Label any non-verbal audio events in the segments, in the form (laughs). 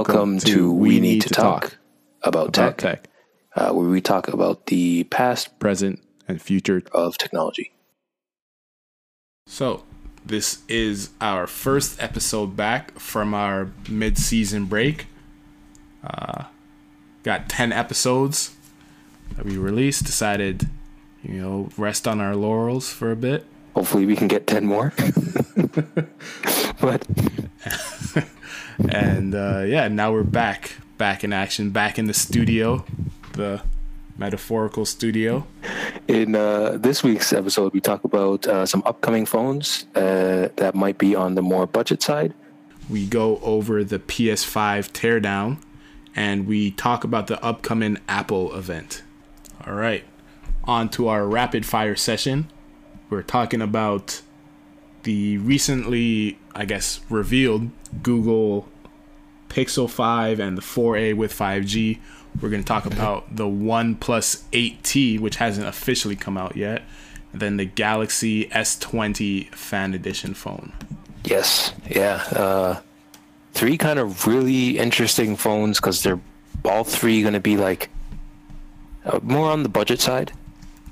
Welcome, to We Need to Talk about, tech, tech, Uh, where we talk about the past present, and future. of technology. So, this is our first episode back from our mid-season break. Uh, got ten episodes that we released. Decided, you know, rest on our laurels for a bit. Hopefully, we can get 10 more. (laughs) (laughs) but and uh, yeah, now we're back, back in action, back in the studio, the metaphorical studio. in uh, this week's episode, we talk about uh, some upcoming phones uh, that might be on the more budget side. We go over the PS5 teardown, and we talk about the upcoming Apple event. All right, on to our rapid fire session. We're talking about the recently, I guess, revealed Google Pixel 5 and the 4A with 5G. We're going to talk about the OnePlus 8T, which hasn't officially come out yet, and then the Galaxy S20 Fan Edition phone. Yes, yeah. Uh, three kind of really interesting phones because they're all three going to be like uh, more on the budget side.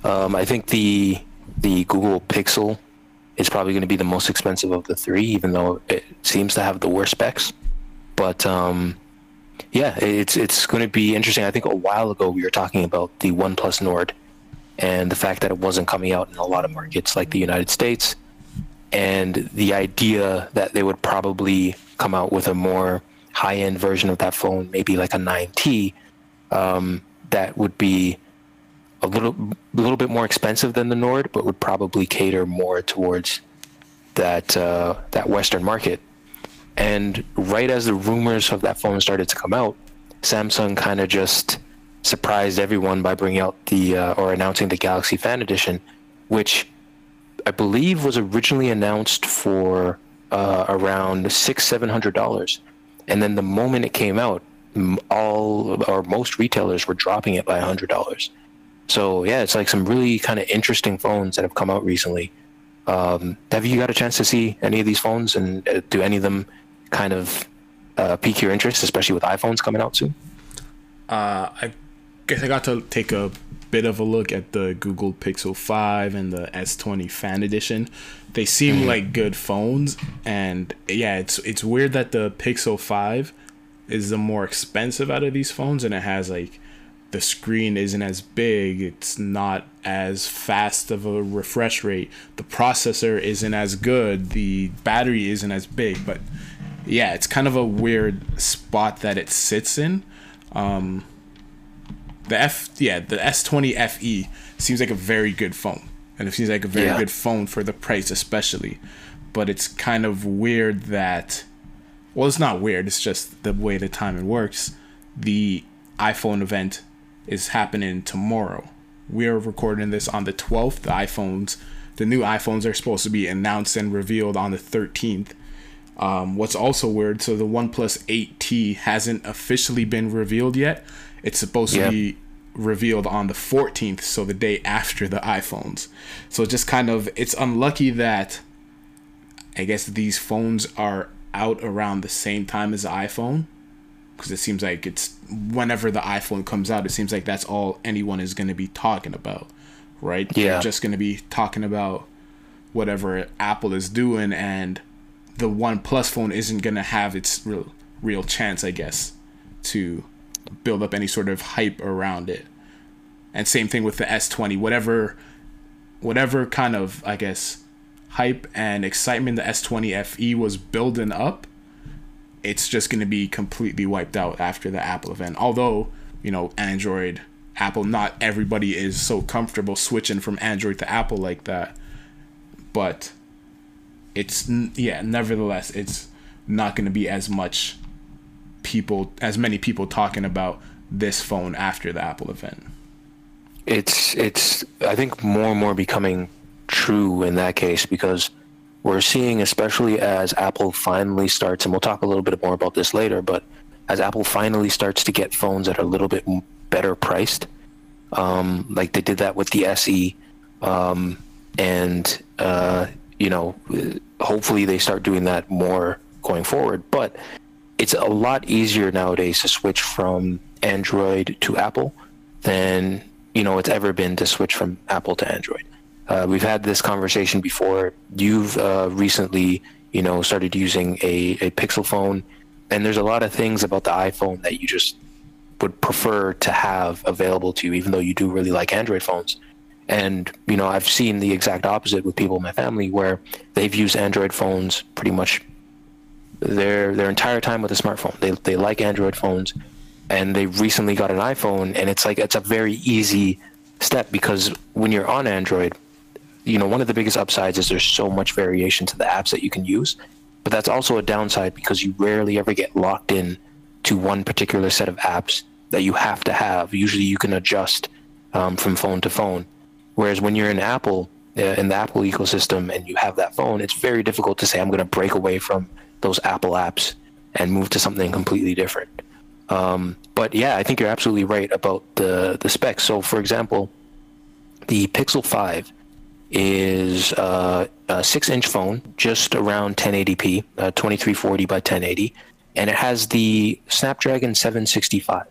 Um, I think the the Google Pixel is probably going to be the most expensive of the three, even though it seems to have the worst specs. But um, yeah, it's it's going to be interesting. I think a while ago we were talking about the OnePlus Nord and the fact that it wasn't coming out in a lot of markets like the United States and the idea that they would probably come out with a more high-end version of that phone, maybe like a 9T, um, that would be a little a little bit more expensive than the Nord, but would probably cater more towards that uh, that Western market. And right as the rumors of that phone started to come out, Samsung kind of just surprised everyone by bringing out the uh, or announcing the Galaxy Fan Edition, which I believe was originally announced for uh, around six seven hundred dollars, and then the moment it came out, all or most retailers were dropping it by hundred dollars. So yeah, it's like some really kind of interesting phones that have come out recently. Um, have you got a chance to see any of these phones, and uh, do any of them kind of uh, pique your interest, especially with iPhones coming out soon? Uh, I guess I got to take a bit of a look at the Google Pixel 5 and the S20 Fan Edition. They seem like good phones, and yeah, it's it's weird that the Pixel 5 is the more expensive out of these phones, and it has like the screen isn't as big, it's not as fast of a refresh rate, the processor isn't as good, the battery isn't as big, but yeah, it's kind of a weird spot that it sits in. Um, the F, yeah, the S20 FE seems like a very good phone, and it seems like a very Yeah. good phone for the price, especially. But it's kind of weird that, well, it's not weird. It's just the way the timing works. The iPhone event is happening tomorrow. We're recording this on the 12th. The iPhones, the new iPhones are supposed to be announced and revealed on the 13th. Um, what's also weird, so the OnePlus 8T hasn't officially been revealed yet. It's supposed Yeah. to be revealed on the 14th, so the day after the iPhones. So just kind of, it's unlucky that I guess these phones are out around the same time as the iPhone. Because it seems like it's whenever the iPhone comes out, it seems like that's all anyone is going to be talking about, right? Yeah. They're just going to be talking about whatever Apple is doing, and the One Plus phone isn't going to have its real real chance, I guess, to build up any sort of hype around it. And same thing with the S20, whatever whatever kind of I guess hype and excitement the S20 FE was building up, it's just going to be completely wiped out after the Apple event. Although, you know, Android, Apple, not everybody is so comfortable switching from Android to Apple like that. But it's yeah, nevertheless, it's not going to be as much people as many people talking about this phone after the Apple event. it's it's I think more and more becoming true in that case because we're seeing especially as Apple finally starts and we'll talk a little bit more about this later but as Apple finally starts to get phones that are a little bit better priced um, like they did that with the SE um, and uh, you know hopefully they start doing that more going forward but it's a lot easier nowadays to switch from Android to Apple than you know it's ever been to switch from Apple to Android. Uh, we've had this conversation before. You've uh, recently, you know, started using a, a Pixel phone, and there's a lot of things about the iPhone that you just would prefer to have available to you, even though you do really like Android phones. And you know, I've seen the exact opposite with people in my family where they've used Android phones pretty much their their entire time with a smartphone. They they like Android phones, and they recently got an iPhone, and it's like it's a very easy step because when you're on Android, you know one of the biggest upsides is there's so much variation to the apps that you can use, but that's also a downside because you rarely ever get locked in to one particular set of apps that you have to have. Usually, you can adjust um, from phone to phone Whereas when you're in Apple, uh, in the Apple ecosystem, and you have that phone, it's very difficult to say I'm going to break away from those Apple apps and move to something completely different. Um, but yeah, I think you're absolutely right about the the specs. So, for example, the Pixel Five is uh, a six-inch phone, just around 1080p, uh, 2340 by 1080, and it has the Snapdragon 765.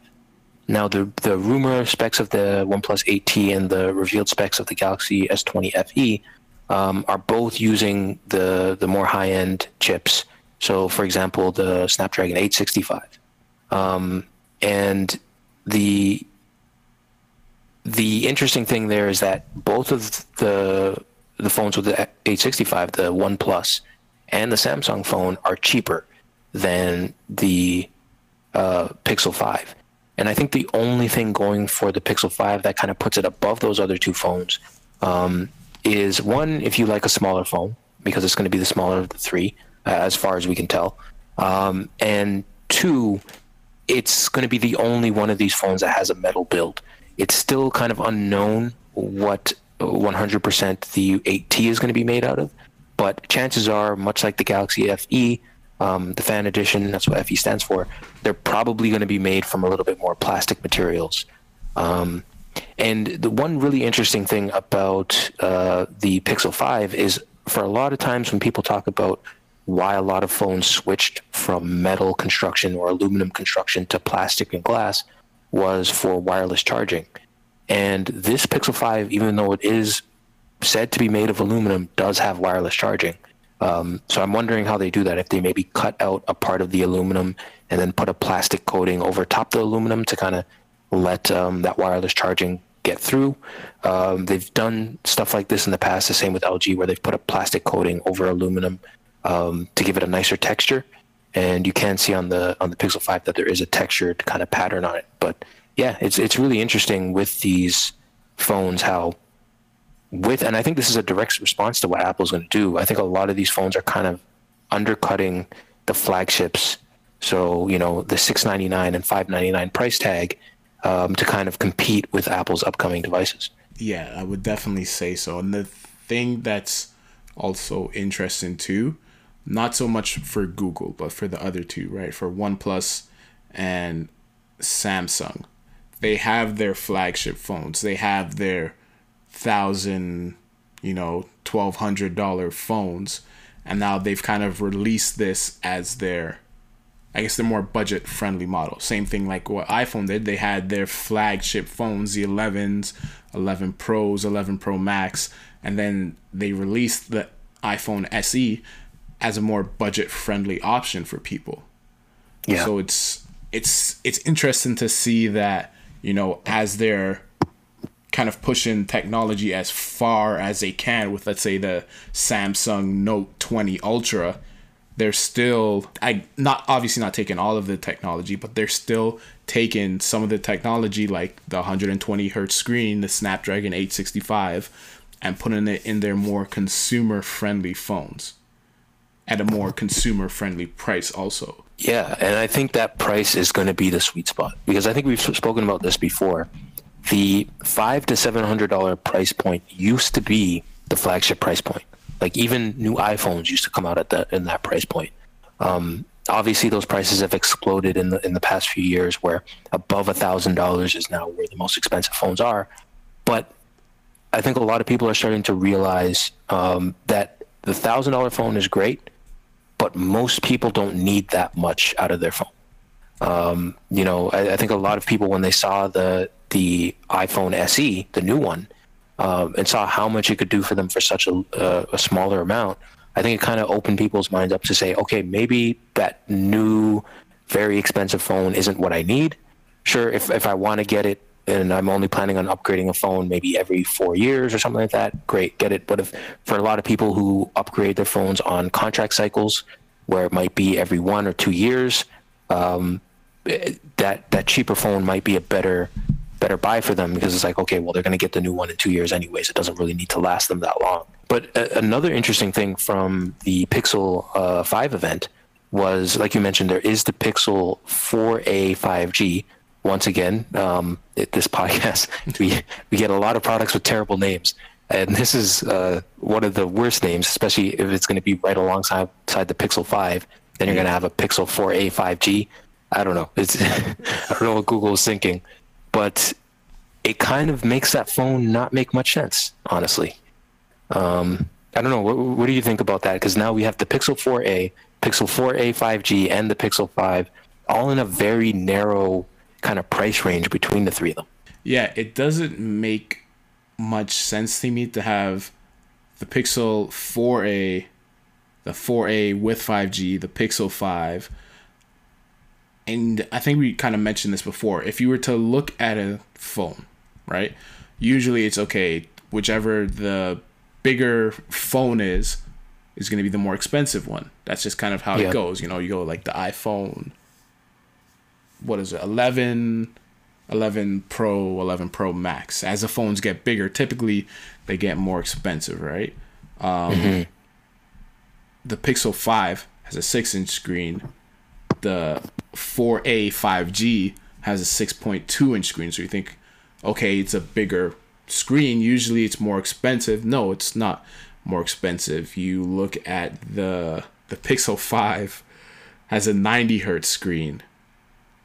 Now, the the rumor specs of the OnePlus 8T and the revealed specs of the Galaxy S20 FE um, are both using the the more high end chips. So, for example, the Snapdragon 865, um, and the the interesting thing there is that both of the the phones with the 865, the OnePlus and the Samsung phone, are cheaper than the uh, Pixel 5. And I think the only thing going for the Pixel 5 that kind of puts it above those other two phones um, is one, if you like a smaller phone, because it's going to be the smaller of the three, uh, as far as we can tell. Um, and two, it's going to be the only one of these phones that has a metal build. It's still kind of unknown what 100% the 8T is going to be made out of, but chances are, much like the Galaxy FE, um, the fan edition, that's what FE stands for, they're probably going to be made from a little bit more plastic materials. Um, and the one really interesting thing about uh, the Pixel 5 is for a lot of times when people talk about why a lot of phones switched from metal construction or aluminum construction to plastic and glass was for wireless charging. And this Pixel 5, even though it is said to be made of aluminum, does have wireless charging. Um, so I'm wondering how they do that. If they maybe cut out a part of the aluminum and then put a plastic coating over top the aluminum to kind of let um, that wireless charging get through. Um, they've done stuff like this in the past. The same with LG, where they've put a plastic coating over aluminum um, to give it a nicer texture. And you can see on the on the Pixel 5 that there is a textured kind of pattern on it. But yeah, it's it's really interesting with these phones how with, and I think this is a direct response to what Apple's going to do. I think a lot of these phones are kind of undercutting the flagships. So you know the six ninety nine and five ninety nine price tag um, to kind of compete with Apple's upcoming devices. Yeah, I would definitely say so. And the thing that's also interesting too, not so much for Google, but for the other two, right? For OnePlus and Samsung, they have their flagship phones. They have their thousand, you know, twelve hundred dollar phones, and now they've kind of released this as their, I guess, the more budget friendly model. Same thing like what iPhone did. They had their flagship phones, the 11s, 11 Pros, 11 Pro Max, and then they released the iPhone SE as a more budget friendly option for people. Yeah. So it's it's it's interesting to see that you know as they're kind of pushing technology as far as they can with let's say the Samsung Note 20 Ultra they're still I not obviously not taking all of the technology but they're still taking some of the technology like the 120 hertz screen the Snapdragon 865 and putting it in their more consumer friendly phones at a more consumer friendly price also yeah and I think that price is going to be the sweet spot because I think we've spoken about this before the five to seven hundred dollar price point used to be the flagship price point. Like even new iPhones used to come out at that in that price point. Um, obviously, those prices have exploded in the in the past few years, where above thousand dollars is now where the most expensive phones are. But I think a lot of people are starting to realize um, that the thousand dollar phone is great, but most people don't need that much out of their phone. Um, you know, I, I, think a lot of people when they saw the the iPhone SE, the new one, um, and saw how much it could do for them for such a, a, a smaller amount, I think it kind of opened people's minds up to say, okay, maybe that new, very expensive phone isn't what I need. Sure, if if I want to get it and I'm only planning on upgrading a phone maybe every four years or something like that, great, get it. But if for a lot of people who upgrade their phones on contract cycles, where it might be every one or two years, um, that that cheaper phone might be a better better buy for them because it's like okay, well they're going to get the new one in two years anyways. It doesn't really need to last them that long. But a- another interesting thing from the Pixel uh, 5 event was, like you mentioned, there is the Pixel 4a 5G, once again, um, it, this podcast, (laughs) we, we get a lot of products with terrible names. And this is uh, one of the worst names, especially if it's going to be right alongside the Pixel 5. Then you're going to have a Pixel 4a 5G. I don't know. It's (laughs) I don't know what Google is thinking, but it kind of makes that phone not make much sense, honestly. Um, I don't know. What, what do you think about that? Because now we have the Pixel 4a, Pixel 4a 5G, and the Pixel 5, all in a very narrow kind of price range between the three of them. Yeah, it doesn't make much sense to me to have the Pixel 4a, the 4a with 5G, the Pixel 5. And I think we kind of mentioned this before. If you were to look at a phone, right? Usually it's okay, whichever the bigger phone is, is going to be the more expensive one. That's just kind of how yeah. it goes. You know, you go like the iPhone what is it 11 11 pro 11 pro max. As the phones get bigger typically they get more expensive right? Um, mm-hmm. the pixel 5 has a 6 inch screen. The 4a 5g has a 6.2 inch screen. So you think okay it's a bigger screen. Usually it's more expensive. No it's not more expensive. You look at the the pixel 5 has a 90 hertz screen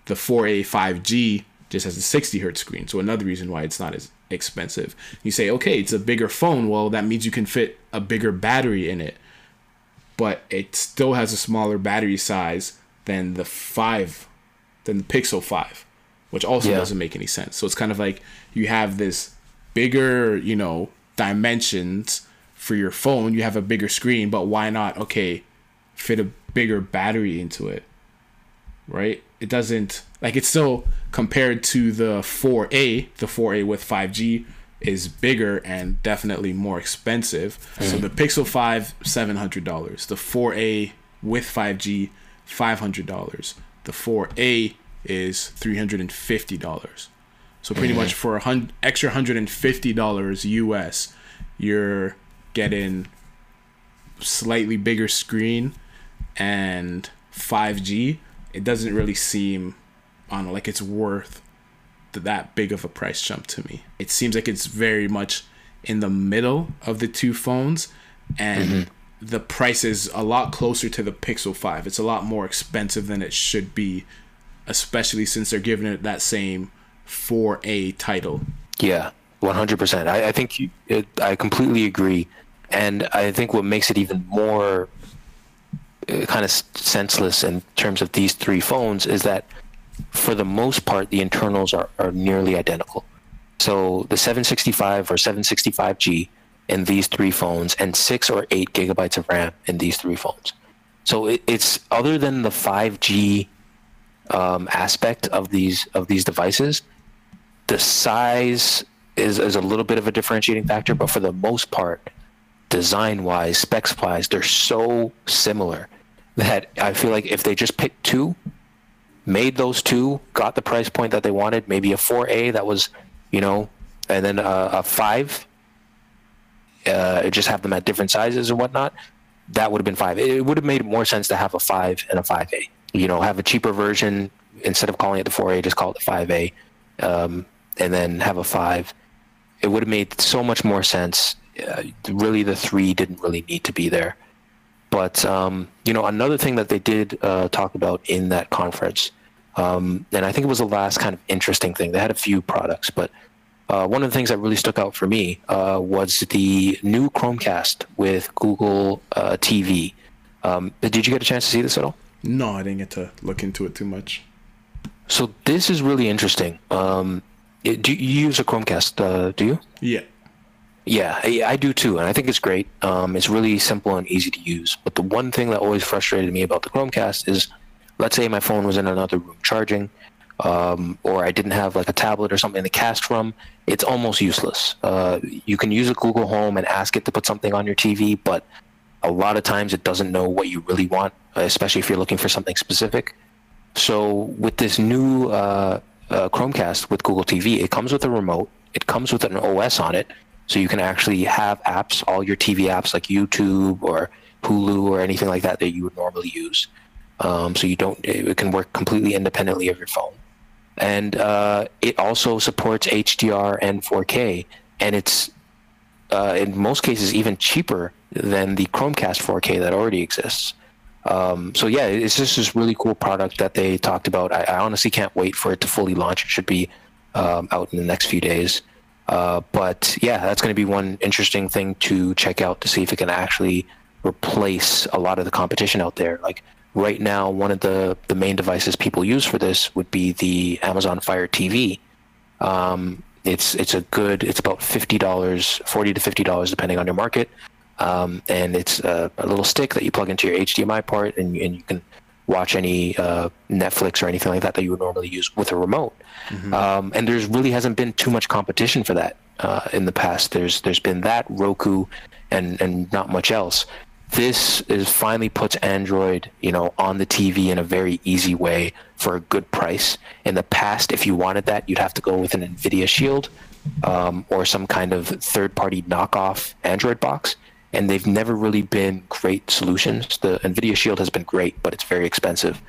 the 4A 5G just has a 60 hertz screen. So another reason why it's not as expensive. You say, okay, it's a bigger phone. Well, that means you can fit a bigger battery in it, but it still has a smaller battery size than the five, than the Pixel 5, which also yeah. doesn't make any sense. So it's kind of like you have this bigger, you know, dimensions for your phone. You have a bigger screen, but why not? Okay, fit a bigger battery into it, right? It doesn't like it's still compared to the 4A, the 4A with 5G is bigger and definitely more expensive. Mm. So the Pixel 5 $700, the 4A with 5G $500. The 4A is $350. So pretty mm. much for a hundred, extra $150 US, you're getting slightly bigger screen and 5G it doesn't really seem, on like it's worth that big of a price jump to me. It seems like it's very much in the middle of the two phones, and mm-hmm. the price is a lot closer to the Pixel 5. It's a lot more expensive than it should be, especially since they're giving it that same 4A title. Yeah, 100%. I, I think you, it, I completely agree. And I think what makes it even more kind of senseless in terms of these three phones is that for the most part the internals are, are nearly identical. So the 765 or 765g in these three phones and six or eight gigabytes of ram in these three phones. So it, it's other than the 5g um, aspect of these of these devices the size is, is a little bit of a differentiating factor but for the most part design wise, specs wise, they're so similar that I feel like if they just picked two, made those two, got the price point that they wanted, maybe a 4A that was, you know, and then a, a 5, uh, just have them at different sizes and whatnot, that would have been 5. It would have made more sense to have a 5 and a 5A. You know, have a cheaper version instead of calling it the 4A, just call it the 5A, um, and then have a 5. It would have made so much more sense uh, really the three didn't really need to be there. But um, you know, another thing that they did uh, talk about in that conference, um, and I think it was the last kind of interesting thing. They had a few products, but uh, one of the things that really stuck out for me uh, was the new Chromecast with Google uh, TV. Um, did you get a chance to see this at all? No, I didn't get to look into it too much. So this is really interesting. Um, it, do you use a Chromecast? Uh, do you? Yeah. Yeah, I, do too, and I think it's great. Um, it's really simple and easy to use. But the one thing that always frustrated me about the Chromecast is, let's say my phone was in another room charging, um, or I didn't have like a tablet or something in the cast room. It's almost useless. Uh, you can use a Google Home and ask it to put something on your TV, but a lot of times it doesn't know what you really want, especially if you're looking for something specific. So with this new uh, uh, Chromecast with Google TV, it comes with a remote. It comes with an OS on it, so you can actually have apps, all your TV apps like YouTube or Hulu or anything like that that you would normally use. Um, so you don't, it can work completely independently of your phone. And uh, it also supports HDR and 4K, and it's uh, in most cases even cheaper than the Chromecast 4K that already exists. Um, so yeah, it's just this really cool product that they talked about. I, I honestly can't wait for it to fully launch. It should be um, out in the next few days. Uh, but yeah, that's going to be one interesting thing to check out to see if it can actually replace a lot of the competition out there. Like right now, one of the the main devices people use for this would be the Amazon Fire TV. Um, it's it's a good. It's about fifty dollars, forty to fifty dollars, depending on your market. Um, and it's a, a, little stick that you plug into your HDMI port, and, and you can watch any uh, Netflix or anything like that that you would normally use with a remote. Mm-hmm. Um, and there's really hasn't been too much competition for that uh, in the past. There's there's been that Roku, and and not much else. This is finally puts Android, you know, on the TV in a very easy way for a good price. In the past, if you wanted that, you'd have to go with an NVIDIA Shield um, or some kind of third-party knockoff Android box and they've never really been great solutions. The NVIDIA Shield has been great, but it's very expensive.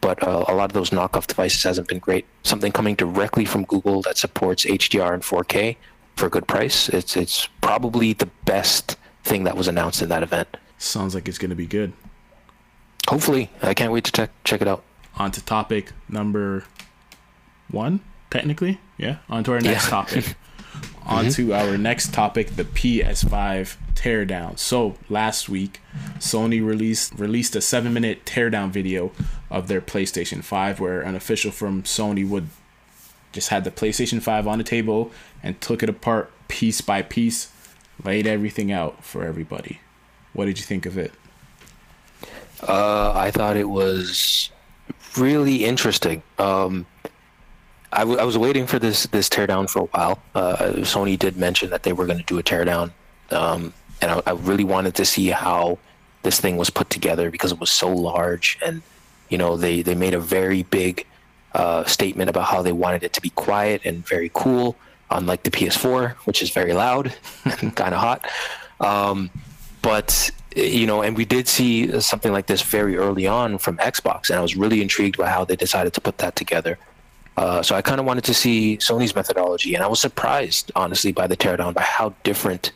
But uh, a lot of those knockoff devices hasn't been great. Something coming directly from Google that supports HDR and 4K for a good price. It's it's probably the best thing that was announced in that event. Sounds like it's going to be good. Hopefully, I can't wait to check check it out. On to topic number one, technically. Yeah. On to our next yeah. topic. (laughs) On mm-hmm. to our next topic, the PS5 teardown. So last week, Sony released released a seven minute teardown video of their PlayStation 5, where an official from Sony would just had the PlayStation 5 on the table and took it apart piece by piece, laid everything out for everybody. What did you think of it? Uh, I thought it was really interesting. Um, I, w- I was waiting for this this teardown for a while. Uh, Sony did mention that they were going to do a teardown, um, and I, I, really wanted to see how this thing was put together because it was so large, and you know they they made a very big uh, statement about how they wanted it to be quiet and very cool, unlike the PS4, which is very loud (laughs) and kind of hot. Um, but you know, and we did see something like this very early on from Xbox, and I was really intrigued by how they decided to put that together. Uh, so I kind of wanted to see Sony's methodology, and I was surprised, honestly, by the teardown, by how different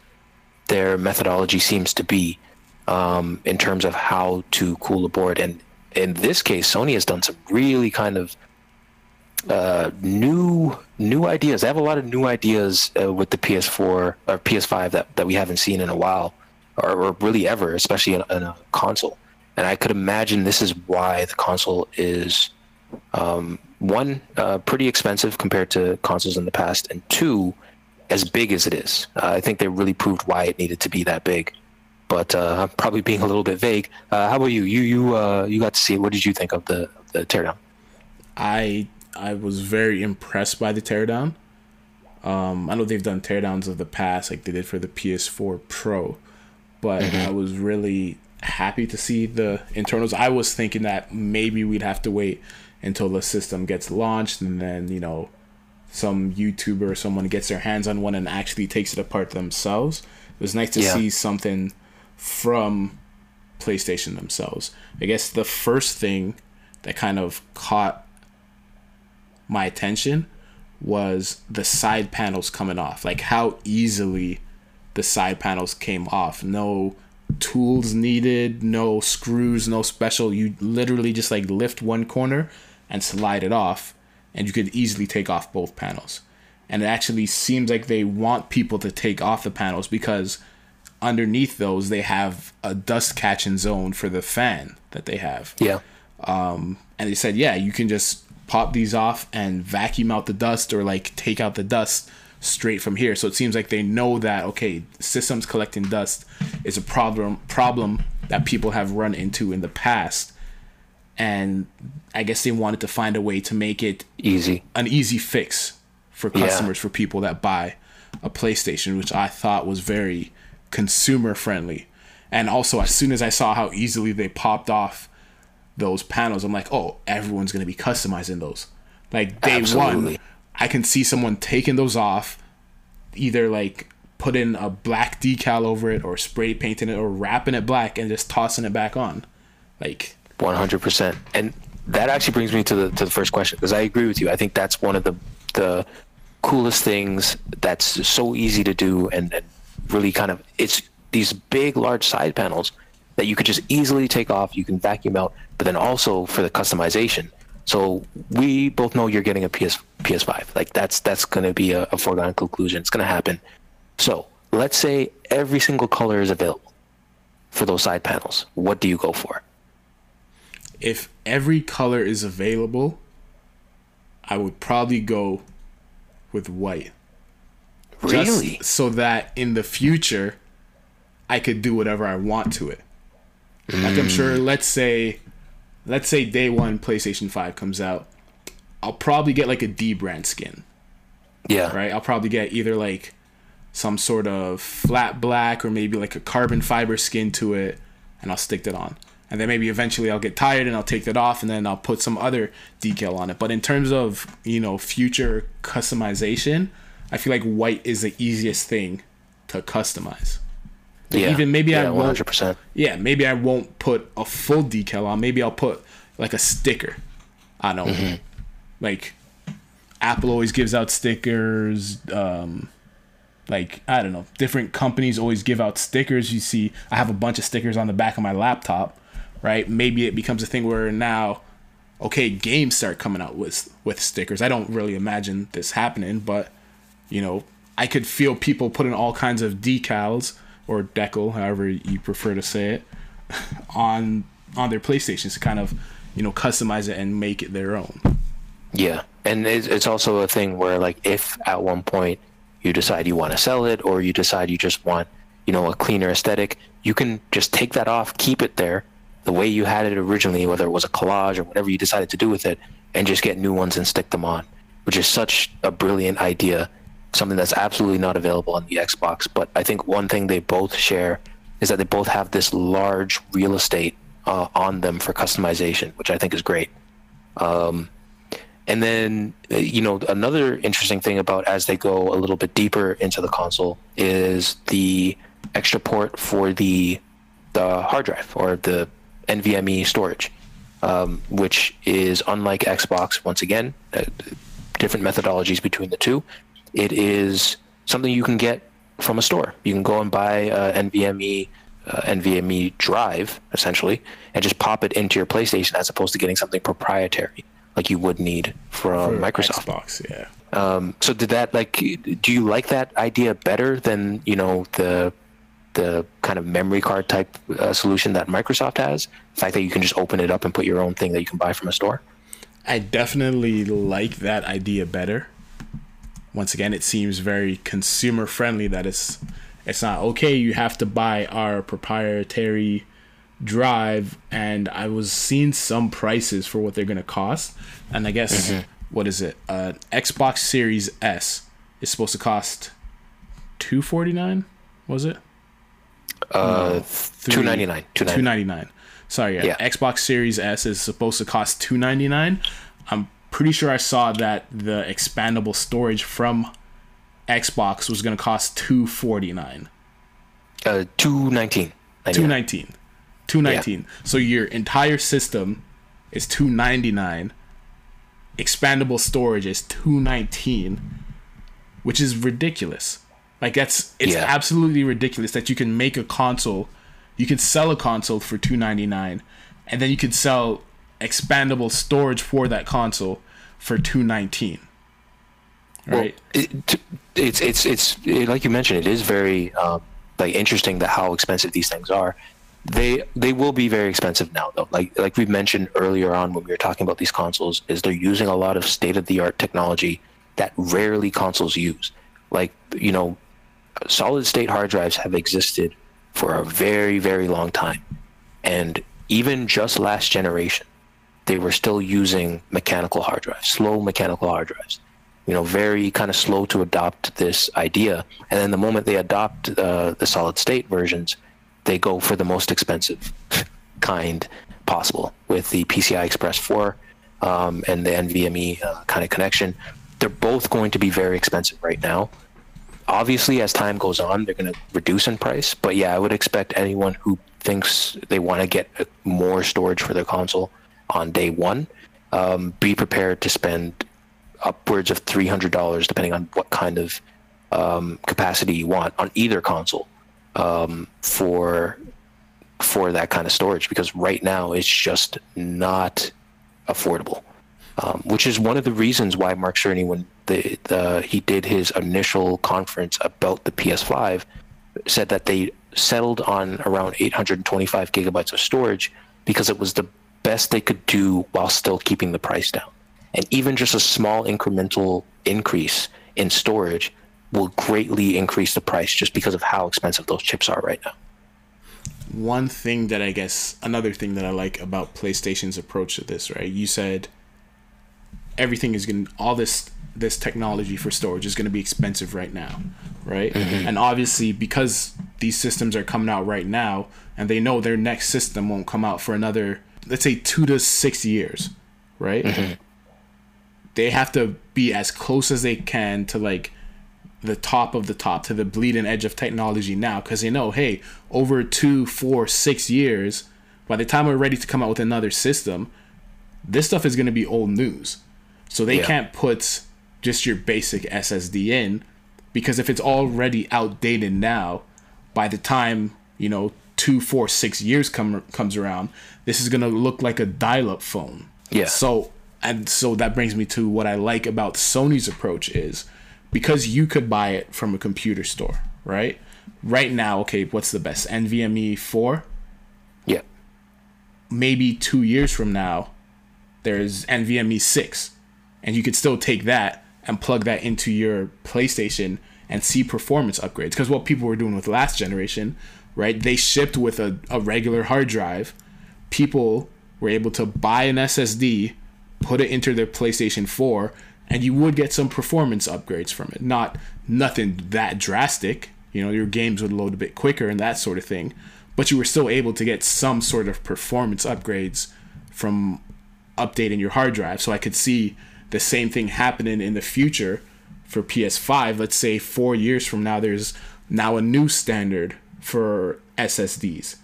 their methodology seems to be um, in terms of how to cool a board. And in this case, Sony has done some really kind of uh, new new ideas. They have a lot of new ideas uh, with the PS4 or PS5 that, that we haven't seen in a while, or, or really ever, especially in, in, a console. And I could imagine this is why the console is um, one, uh, pretty expensive compared to consoles in the past, and two, as big as it is. Uh, I think they really proved why it needed to be that big. But uh, I'm probably being a little bit vague. Uh, how about you? You you uh, you got to see. It. What did you think of the the teardown? I I was very impressed by the teardown. Um, I know they've done teardowns of the past, like they did for the PS4 Pro, but mm-hmm. I was really happy to see the internals. I was thinking that maybe we'd have to wait until the system gets launched and then you know some youtuber or someone gets their hands on one and actually takes it apart themselves. It was nice to yeah. see something from playstation themselves. I guess the first thing that kind of caught my attention was the side panels coming off like how easily the side panels came off. No tools needed no screws no special. You literally just like lift one corner and slide it off, and you could easily take off both panels. And it actually seems like they want people to take off the panels because underneath those they have a dust catching zone for the fan that they have. Yeah. Um, and they said, yeah, you can just pop these off and vacuum out the dust or like take out the dust straight from here. So it seems like they know that okay, systems collecting dust is a problem problem that people have run into in the past. And I guess they wanted to find a way to make it Easy. an easy fix for Yeah. customers for people that buy a PlayStation, which I thought was very consumer friendly. And also, as soon as I saw how easily they popped off those panels, I'm like, oh, everyone's gonna be customizing those. Like day one, I can see someone taking those off, either like putting a black decal over it, or spray painting it, or wrapping it black and just tossing it back on. Like, One hundred percent, and that actually brings me to the to the first question because I agree with you. I think that's one of the the coolest things that's so easy to do and, and really kind of it's these big large side panels that you could just easily take off. You can vacuum out, but then also for the customization. So we both know you're getting a PS PS5. Like that's that's going to be a, a foregone conclusion. It's going to happen. So let's say every single color is available for those side panels. What do you go for? If every color is available, I would probably go with white. Just so that in the future, I could do whatever I want to it. Like I'm sure, mm. let's say, let's say day one PlayStation Five comes out, I'll probably get like a dbrand skin, Yeah. right? I'll probably get either like some sort of flat black or maybe like a carbon fiber skin to it, and I'll stick that on. And then maybe eventually I'll get tired and I'll take that off and then I'll put some other decal on it. But in terms of, you know, future customization, I feel like white is the easiest thing to customize. Yeah. even maybe I yeah, won't- one hundred percent. Yeah, maybe I won't put a full decal on. Maybe I'll put like a sticker. I don't know. Like Apple always gives out stickers. Um, like I don't know, different companies always give out stickers. You see, I have a bunch of stickers on the back of my laptop. Right? Maybe it becomes a thing where now, okay, games start coming out with with stickers. I don't really imagine this happening, but you know, I could feel people putting all kinds of decals or decal, however you prefer to say it, (laughs) on on their PlayStations to kind of, you know, customize it and make it their own. Yeah, and it's, it's also a thing where like if at one point you decide you want to sell it or you decide you just want you know a cleaner aesthetic, you can just take that off, keep it there the way you had it originally, whether it was a collage or whatever you decided to do with it, and just get new ones and stick them on, which is such a brilliant idea. Something that's absolutely not available on the Xbox. But I think one thing they both share is that they both have this large real estate uh, on them for customization, which I think is great. And then, you know, another interesting thing about as they go a little bit deeper into the console is the extra port for the the hard drive or the NVMe storage, um, which is unlike Xbox. Once again, uh, different methodologies between the two. It is something you can get from a store. You can go and buy NVMe uh, NVMe drive essentially, and just pop it into your PlayStation as opposed to getting something proprietary like you would need from Microsoft. Xbox, yeah. Um, so did that like? Do you like that idea better than you know the the kind of memory card type uh, solution that Microsoft has? The fact that you can just open it up and put your own thing that you can buy from a store. I definitely like that idea better. Once again, it seems very consumer friendly that it's it's not okay, you have to buy our proprietary drive and I was seeing some prices for what they're going to cost. And I guess what is it? Uh Xbox Series S is supposed to cost 249, was it? Uh, two ninety nine. Two ninety. nine. Sorry, yeah. Yeah. Xbox Series S is supposed to cost two ninety nine. I'm pretty sure I saw that the expandable storage from Xbox was gonna cost two forty nine. Uh, two nineteen. Two nineteen. Two nineteen. So your entire system is two ninety nine. Expandable storage is two nineteen, which is ridiculous. Like that's it's Yeah. absolutely ridiculous that you can make a console, you can sell a console for two ninety nine, and then you can sell expandable storage for that console for two nineteen. Right. It, it's it's it's it, like you mentioned. It is very um, like interesting that how expensive these things are. They they will be very expensive now though. Like like we mentioned earlier on when we were talking about these consoles, is they're using a lot of state of the art technology that rarely consoles use. Like you know, solid state hard drives have existed for a very very long time, and even just last generation, they were still using mechanical hard drives, slow mechanical hard drives you know, very kind of slow to adopt this idea. And then the moment they adopt uh, the solid state versions, they go for the most expensive (laughs) kind possible with the PCI Express 4 um, and the NVMe uh, kind of connection. They're both going to be very expensive right now. Obviously, as time goes on, they're going to reduce in price. But yeah, I would expect anyone who thinks they want to get more storage for their console on day one, um, be prepared to spend upwards of three hundred dollars, depending on what kind of um, capacity you want on either console um, for for that kind of storage. Because right now it's just not affordable, um, which is one of the reasons why Mark Cerny, when the, the he did his initial conference about the PS5, said that they settled on around 825 gigabytes of storage because it was the best they could do while still keeping the price down. And even just a small incremental increase in storage will greatly increase the price just because of how expensive those chips are right now. One thing that I guess, another thing that I like about PlayStation's approach to this, right? You said everything is going to, all this this technology for storage is going to be expensive right now, right? Mm-hmm. And obviously, because these systems are coming out right now, and they know their next system won't come out for another, let's say, two to six years, right? Mm-hmm they have to be as close as they can to like the top of the top to the bleeding edge of technology now because they know hey over two four six years by the time we're ready to come out with another system this stuff is going to be old news so they yeah. can't put just your basic ssd in because if it's already outdated now by the time you know two four six years come comes around this is going to look like a dial-up phone yeah so and so that brings me to what I like about Sony's approach is because you could buy it from a computer store, right? Right now, okay, what's the best? NVMe 4? Yeah. Maybe 2 years from now there's NVMe 6 and you could still take that and plug that into your PlayStation and see performance upgrades because what people were doing with last generation, right? They shipped with a, a regular hard drive. People were able to buy an SSD put it into their PlayStation 4, and you would get some performance upgrades from it. Not nothing that drastic. You know, your games would load a bit quicker and that sort of thing, but you were still able to get some sort of performance upgrades from updating your hard drive. So I could see the same thing happening in the future for PS5. Let's say four years from now, there's now a new standard for SSDs,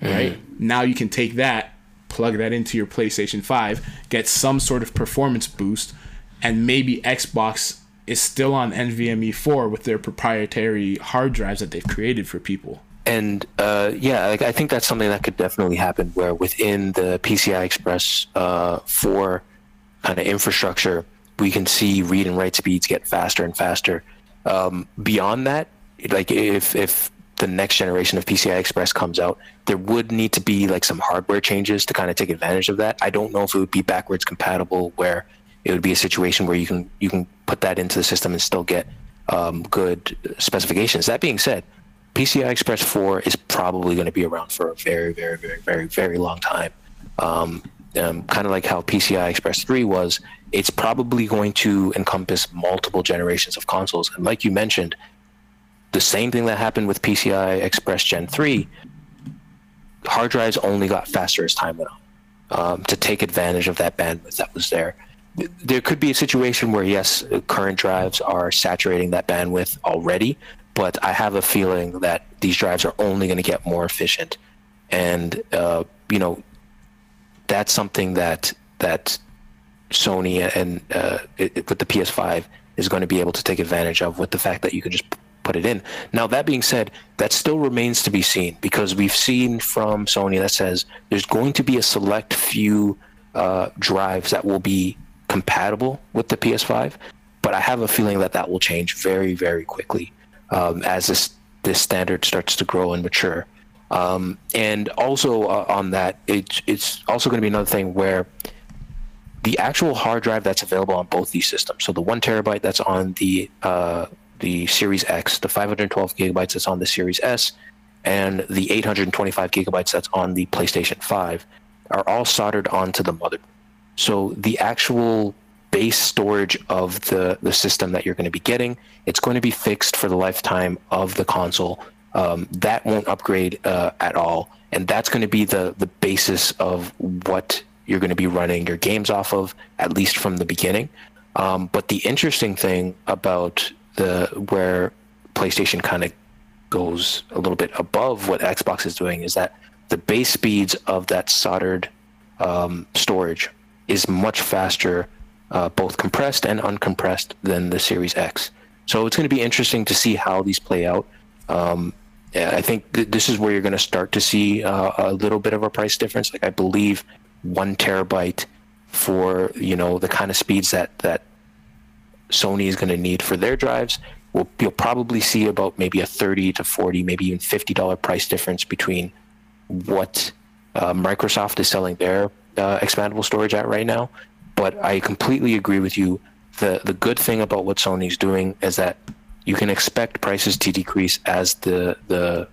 right? Mm-hmm. Now you can take that plug that into your PlayStation 5, get some sort of performance boost, and maybe Xbox is still on NVMe 4 with their proprietary hard drives that they've created for people. And uh, yeah, like, I think that's something that could definitely happen where within the PCI Express uh, 4 kind of infrastructure, we can see read and write speeds get faster and faster. Um, beyond that, like if if the next generation of PCI Express comes out, there would need to be like some hardware changes to kind of take advantage of that. I don't know if it would be backwards compatible where it would be a situation where you can you can put that into the system and still get um, good specifications. That being said, PCI Express 4 is probably going to be around for a very, very, very, very, very long time. Um, um, kind of like how PCI Express 3 was, it's probably going to encompass multiple generations of consoles. And like you mentioned, the same thing that happened with PCI Express Gen 3, hard drives only got faster as time went on um, to take advantage of that bandwidth that was there. There could be a situation where, yes, current drives are saturating that bandwidth already, but I have a feeling that these drives are only going to get more efficient. And, uh, you know, that's something that, that Sony and uh, it, with the PS5 is going to be able to take advantage of with the fact that you can just put it in. Now, that being said, that still remains to be seen because we've seen from Sony that says there's going to be a select few uh, drives that will be compatible with the PS5, but I have a feeling that that will change very, very quickly um, as this this standard starts to grow and mature. Um, and also uh, on that, it, it's also going to be another thing where the actual hard drive that's available on both these systems. So the one terabyte that's on the uh, the Series X, the 512 gigabytes that's on the Series S, and the 825 gigabytes that's on the PlayStation 5 are all soldered onto the motherboard. So the actual base storage of the, the system that you're going to be getting, it's going to be fixed for the lifetime of the console. Um, that won't upgrade uh, at all. And that's going to be the, the basis of what you're going to be running your games off of, at least from the beginning. Um, but the interesting thing about the where PlayStation kind of goes a little bit above what Xbox is doing is that the base speeds of that soldered um, storage is much faster, uh, both compressed and uncompressed, than the Series X. So it's going to be interesting to see how these play out. Um, I think th- this is where you're going to start to see uh, a little bit of a price difference. Like I believe one terabyte for you know the kind of speeds that that Sony is going to need for their drives. We'll, you'll probably see about maybe a 30 to 40, maybe even $50 price difference between what uh, Microsoft is selling their uh, expandable storage at right now. But I completely agree with you. The, the good thing about what Sony's doing is that you can expect prices to decrease as the, the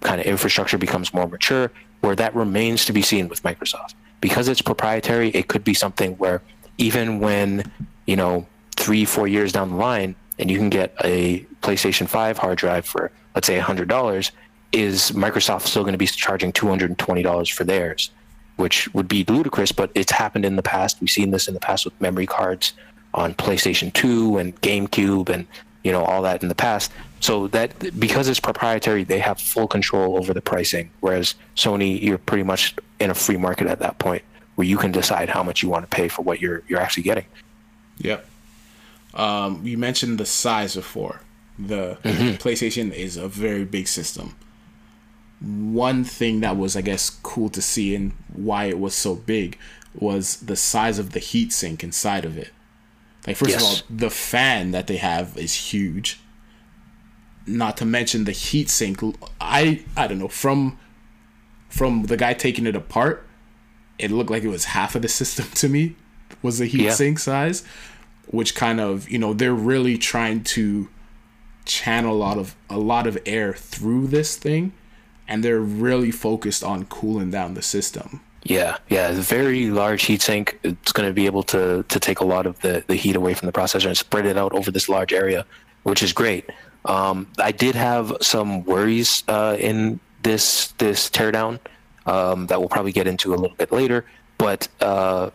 kind of infrastructure becomes more mature, where that remains to be seen with Microsoft. Because it's proprietary, it could be something where even when, you know, three, four years down the line, and you can get a PlayStation 5 hard drive for, let's say, $100, is Microsoft still going to be charging $220 for theirs, which would be ludicrous, but it's happened in the past. We've seen this in the past with memory cards on PlayStation 2 and GameCube and you know all that in the past. So that because it's proprietary, they have full control over the pricing. Whereas Sony, you're pretty much in a free market at that point, where you can decide how much you want to pay for what you're you're actually getting. Yep. Um, you mentioned the size before. The mm-hmm. PlayStation is a very big system. One thing that was, I guess, cool to see and why it was so big was the size of the heatsink inside of it. Like, first yes. of all, the fan that they have is huge. Not to mention the heatsink. I I don't know from from the guy taking it apart, it looked like it was half of the (laughs) system to me. Was the heatsink yeah. size? which kind of you know they're really trying to channel a lot of a lot of air through this thing and they're really focused on cooling down the system yeah yeah very large heat sink. It's going to be able to to take a lot of the the heat away from the processor and spread it out over this large area which is great. Um, i did have some worries uh, in this this teardown um, that we'll probably get into a little bit later but uh,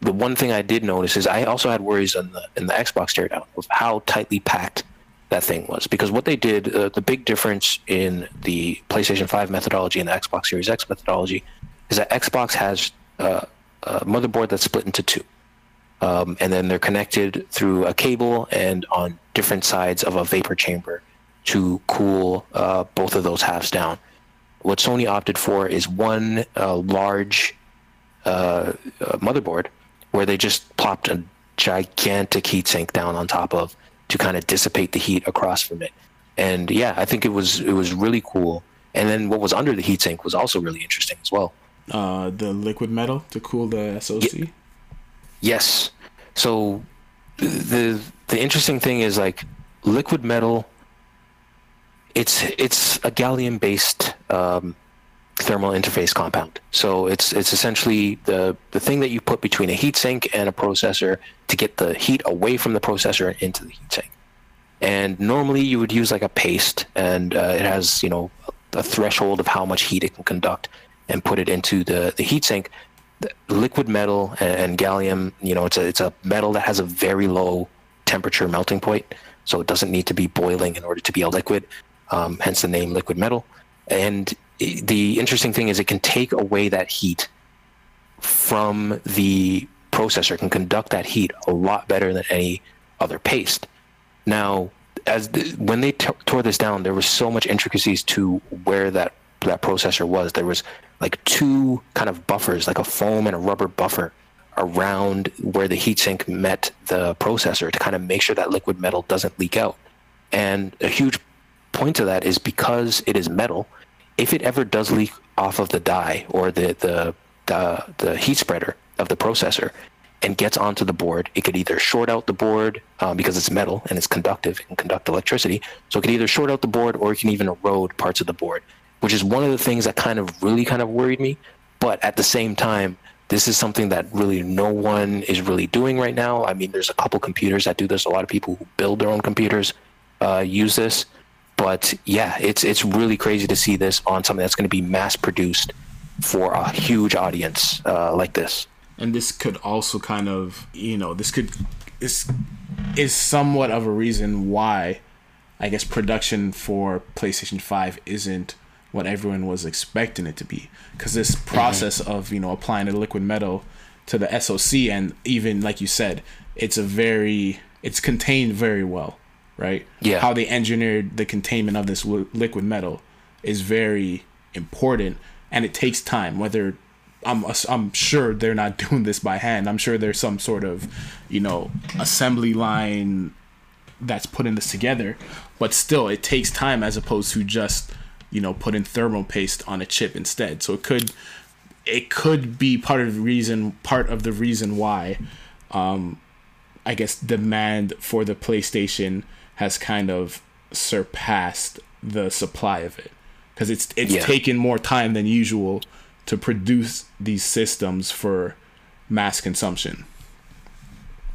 the one thing I did notice is I also had worries in the in the Xbox teardown of how tightly packed that thing was because what they did uh, the big difference in the PlayStation 5 methodology and the Xbox Series X methodology is that Xbox has uh, a motherboard that's split into two. Um, and then they're connected through a cable and on different sides of a vapor chamber to cool uh, both of those halves down. What Sony opted for is one uh, large uh, uh, motherboard where they just plopped a gigantic heat sink down on top of to kind of dissipate the heat across from it. And yeah, I think it was it was really cool. And then what was under the heat sink was also really interesting as well. Uh, the liquid metal to cool the SoC. Ye- yes. So the the interesting thing is like liquid metal. It's it's a gallium based um, thermal interface compound. So it's it's essentially the the thing that you put between a heatsink and a processor to get the heat away from the processor and into the heatsink. And normally you would use like a paste, and uh, it has you know a threshold of how much heat it can conduct, and put it into the the heatsink. The liquid metal and, and gallium, you know, it's a it's a metal that has a very low temperature melting point, so it doesn't need to be boiling in order to be a liquid. Um, hence the name liquid metal. And the interesting thing is it can take away that heat from the processor, can conduct that heat a lot better than any other paste. Now, as the, when they t- tore this down, there was so much intricacies to where that that processor was. There was like two kind of buffers, like a foam and a rubber buffer around where the heatsink met the processor to kind of make sure that liquid metal doesn't leak out. And a huge point to that is because it is metal. If it ever does leak off of the die or the the the, the heat spreader of the processor and gets onto the board, it could either short out the board um, because it's metal and it's conductive and conduct electricity. So it could either short out the board or it can even erode parts of the board, which is one of the things that kind of really kind of worried me. But at the same time, this is something that really no one is really doing right now. I mean, there's a couple computers that do this. A lot of people who build their own computers uh, use this. But yeah, it's it's really crazy to see this on something that's going to be mass produced for a huge audience uh, like this. And this could also kind of, you know, this could is is somewhat of a reason why I guess production for PlayStation 5 isn't what everyone was expecting it to be because this mm-hmm. process mm-hmm. of, you know, applying the liquid metal to the SoC and even like you said, it's a very it's contained very well right? Yeah. How they engineered the containment of this liquid metal is very important, and it takes time. Whether I'm I'm sure they're not (laughs) doing this by hand. I'm sure there's some sort of, you know, assembly line that's putting this together, but still it takes time as opposed to just, you know, putting thermal paste on a chip instead. So it could it could be part of the reason part of the reason why um I guess demand for the PlayStation has kind of surpassed the supply of it because it's it's yeah. taken more time than usual to produce these systems for mass consumption.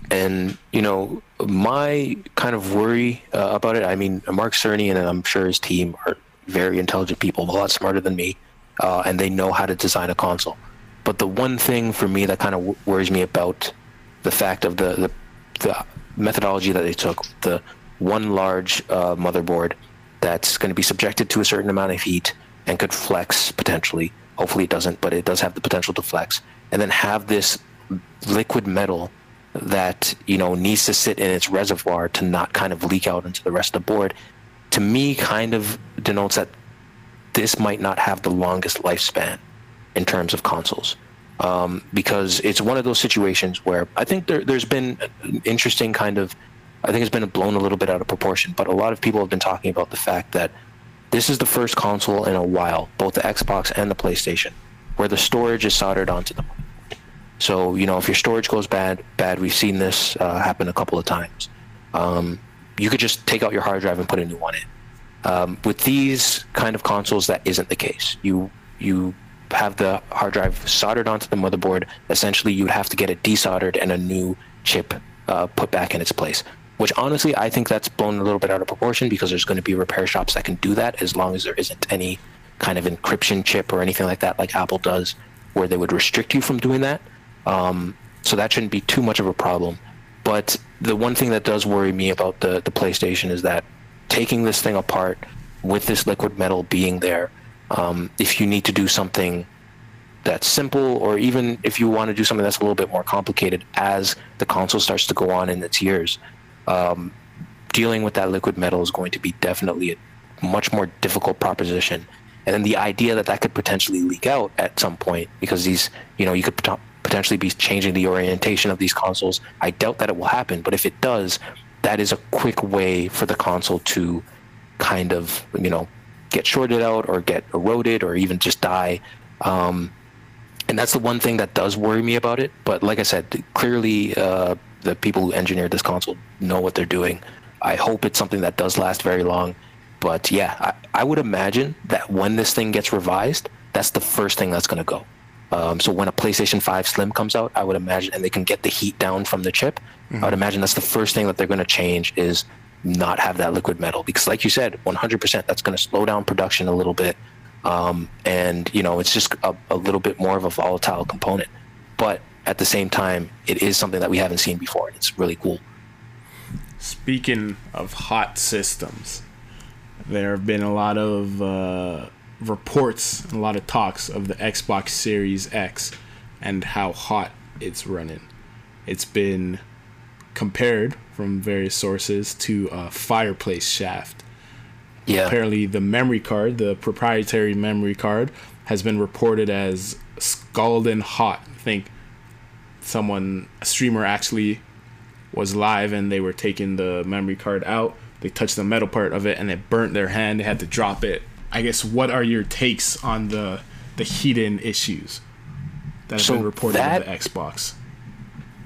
And you know, my kind of worry uh, about it. I mean, Mark Cerny and I'm sure his team are very intelligent people, a lot smarter than me, uh, and they know how to design a console. But the one thing for me that kind of worries me about the fact of the, the the methodology that they took, the one large uh, motherboard that's going to be subjected to a certain amount of heat and could flex potentially. Hopefully it doesn't, but it does have the potential to flex. And then have this liquid metal that you know needs to sit in its reservoir to not kind of leak out into the rest of the board. To me, kind of denotes that this might not have the longest lifespan in terms of consoles. Um, because it's one of those situations where I think there, has been an interesting kind of I think it's been blown a little bit out of proportion. But a lot of people have been talking about the fact that this is the first console in a while, both the Xbox and the PlayStation, where the storage is soldered onto them. So you know, if your storage goes bad, bad. We've seen this uh, happen a couple of times. Um, you could just take out your hard drive and put a new one in. Um, with these kind of consoles, that isn't the case. You you have the hard drive soldered onto the motherboard. Essentially, you'd have to get it desoldered and a new chip uh, put back in its place which honestly I think that's blown a little bit out of proportion because there's going to be repair shops that can do that as long as there isn't any kind of encryption chip or anything like that, like Apple does, where they would restrict you from doing that. Um, so that shouldn't be too much of a problem. But the one thing that does worry me about the, the PlayStation is that taking this thing apart with this liquid metal being there, um, if you need to do something that's simple, or even if you want to do something that's a little bit more complicated as the console starts to go on in its years, um, dealing with that liquid metal is going to be definitely a much more difficult proposition. And then the idea that that could potentially leak out at some point because these, you know, you could potentially be changing the orientation of these consoles. I doubt that it will happen, but if it does, that is a quick way for the console to kind of, you know, get shorted out or get eroded or even just die. Um, and that's the one thing that does worry me about it. But like I said, clearly uh, the people who engineered this console know what they're doing. I hope it's something that does last very long. But yeah, I, I would imagine that when this thing gets revised, that's the first thing that's going to go. Um, so when a PlayStation 5 Slim comes out, I would imagine, and they can get the heat down from the chip, mm-hmm. I would imagine that's the first thing that they're going to change is not have that liquid metal because, like you said, 100% that's going to slow down production a little bit, um, and you know it's just a, a little bit more of a volatile component. But at the same time, it is something that we haven't seen before. It's really cool. Speaking of hot systems, there have been a lot of uh, reports, and a lot of talks of the Xbox Series X and how hot it's running. It's been compared from various sources to a fireplace shaft. Yeah. Apparently, the memory card, the proprietary memory card, has been reported as scalding hot. I think someone a streamer actually was live and they were taking the memory card out they touched the metal part of it and it burnt their hand. They had to drop it. I guess what are your takes on the the heat-in issues that have So been reported that- the Xbox?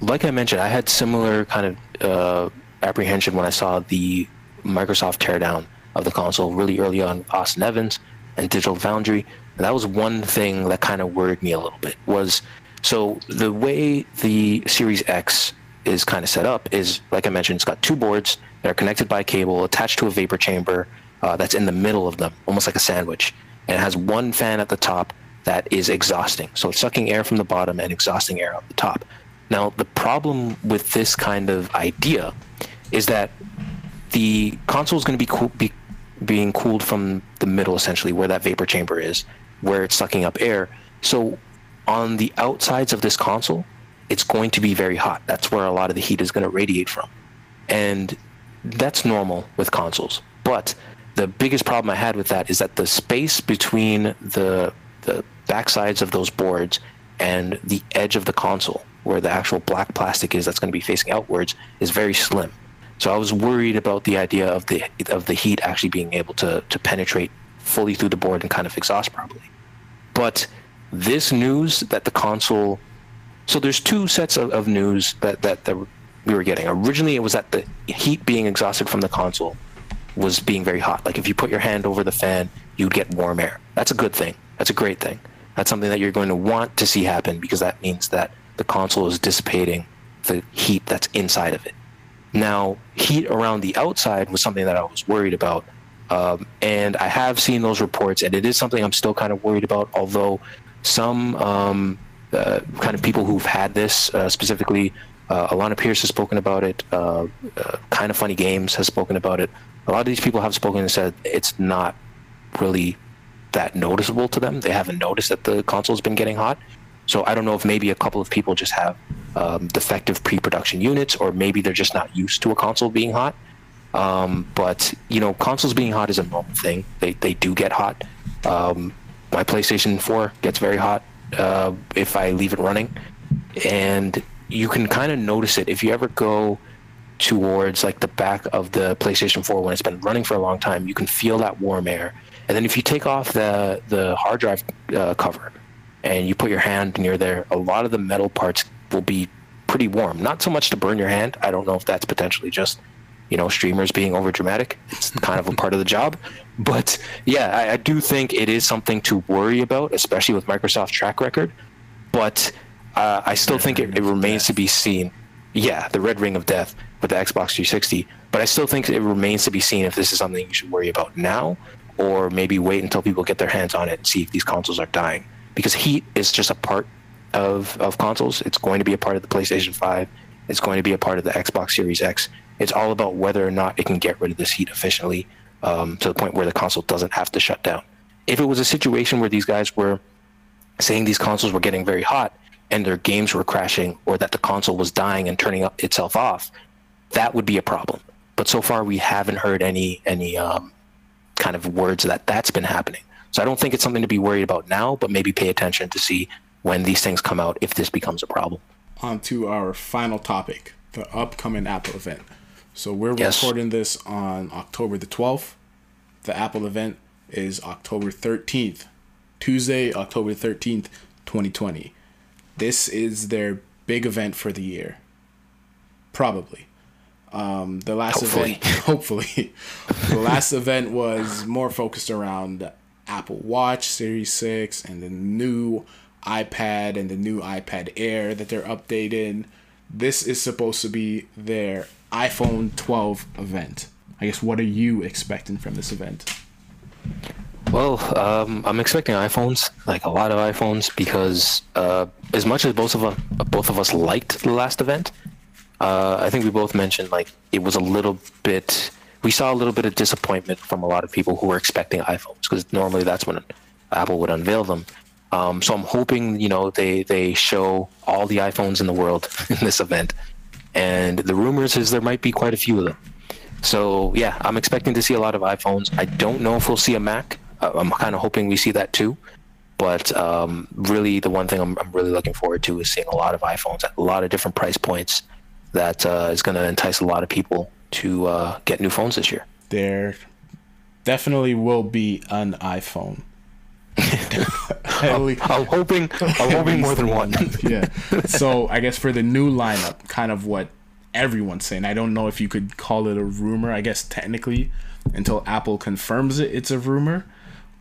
like I mentioned, I had similar kind of uh, apprehension when I saw the Microsoft teardown of the console really early on, Austin Evans and Digital Foundry. And that was one thing that kind of worried me a little bit. Was so the way the Series X is kind of set up is, like I mentioned, it's got two boards that are connected by cable attached to a vapor chamber uh, that's in the middle of them, almost like a sandwich, and it has one fan at the top that is exhausting. So it's sucking air from the bottom and exhausting air out the top. Now, the problem with this kind of idea is that the console is going to be, be being cooled from the middle, essentially, where that vapor chamber is, where it's sucking up air. So, on the outsides of this console, it's going to be very hot. That's where a lot of the heat is going to radiate from. And that's normal with consoles. But the biggest problem I had with that is that the space between the the backsides of those boards and the edge of the console, where the actual black plastic is that's going to be facing outwards, is very slim. So I was worried about the idea of the of the heat actually being able to to penetrate fully through the board and kind of exhaust properly. But this news that the console so there's two sets of, of news that, that, that we were getting. Originally, it was that the heat being exhausted from the console was being very hot. Like if you put your hand over the fan, you'd get warm air. That's a good thing. That's a great thing. That's something that you're going to want to see happen because that means that the console is dissipating the heat that's inside of it. Now, heat around the outside was something that I was worried about. Um, and I have seen those reports, and it is something I'm still kind of worried about, although some um, uh, kind of people who've had this, uh, specifically uh, Alana Pierce has spoken about it, uh, uh, Kind of Funny Games has spoken about it. A lot of these people have spoken and said it's not really that noticeable to them. They haven't noticed that the console's been getting hot. So I don't know if maybe a couple of people just have um, defective pre-production units, or maybe they're just not used to a console being hot. Um, but you know, consoles being hot is a normal thing. They they do get hot. Um, my PlayStation 4 gets very hot uh, if I leave it running, and you can kind of notice it if you ever go towards like the back of the PlayStation 4 when it's been running for a long time. You can feel that warm air, and then if you take off the the hard drive uh, cover and you put your hand near there, a lot of the metal parts will be pretty warm. Not so much to burn your hand. I don't know if that's potentially just you know streamers being over dramatic. It's kind of a part of the job, but yeah, I, I do think it is something to worry about, especially with Microsoft's track record. But uh, I still Red think it, it remains to be seen. Yeah, the red ring of death with the Xbox 360. But I still think it remains to be seen if this is something you should worry about now, or maybe wait until people get their hands on it and see if these consoles are dying. Because heat is just a part of, of consoles. It's going to be a part of the PlayStation 5. It's going to be a part of the Xbox Series X. It's all about whether or not it can get rid of this heat efficiently um, to the point where the console doesn't have to shut down. If it was a situation where these guys were saying these consoles were getting very hot and their games were crashing or that the console was dying and turning up- itself off, that would be a problem. But so far, we haven't heard any any um, kind of words that that's been happening. So I don't think it's something to be worried about now, but maybe pay attention to see when these things come out if this becomes a problem. on to our final topic, the upcoming Apple event. So we're Yes. recording this on October the 12th. The Apple event is October 13th, Tuesday, October 13th, 2020. This is their big event for the year. Probably. Um, the last Hopefully. event, (laughs) hopefully, the last event was more focused around Apple Watch Series 6 and the new iPad and the new iPad Air that they're updating. This is supposed to be their iPhone 12 event. I guess what are you expecting from this event? Well, um, I'm expecting iPhones, like a lot of iPhones, because uh, as much as both of us, both of us liked the last event, uh, I think we both mentioned like it was a little bit. We saw a little bit of disappointment from a lot of people who were expecting iPhones because normally that's when Apple would unveil them. Um, so I'm hoping you know they they show all the iPhones in the world (laughs) in this event, and the rumors is there might be quite a few of them. So yeah, I'm expecting to see a lot of iPhones. I don't know if we'll see a Mac. I'm kind of hoping we see that too. But um, really, the one thing I'm, I'm really looking forward to is seeing a lot of iPhones at a lot of different price points. That uh, is going to entice a lot of people to uh, get new phones this year. There definitely will be an iPhone. (laughs) I'm, I'm hoping. I'm hoping more than one. (laughs) yeah. So I guess for the new lineup, kind of what everyone's saying. I don't know if you could call it a rumor. I guess technically, until Apple confirms it, it's a rumor.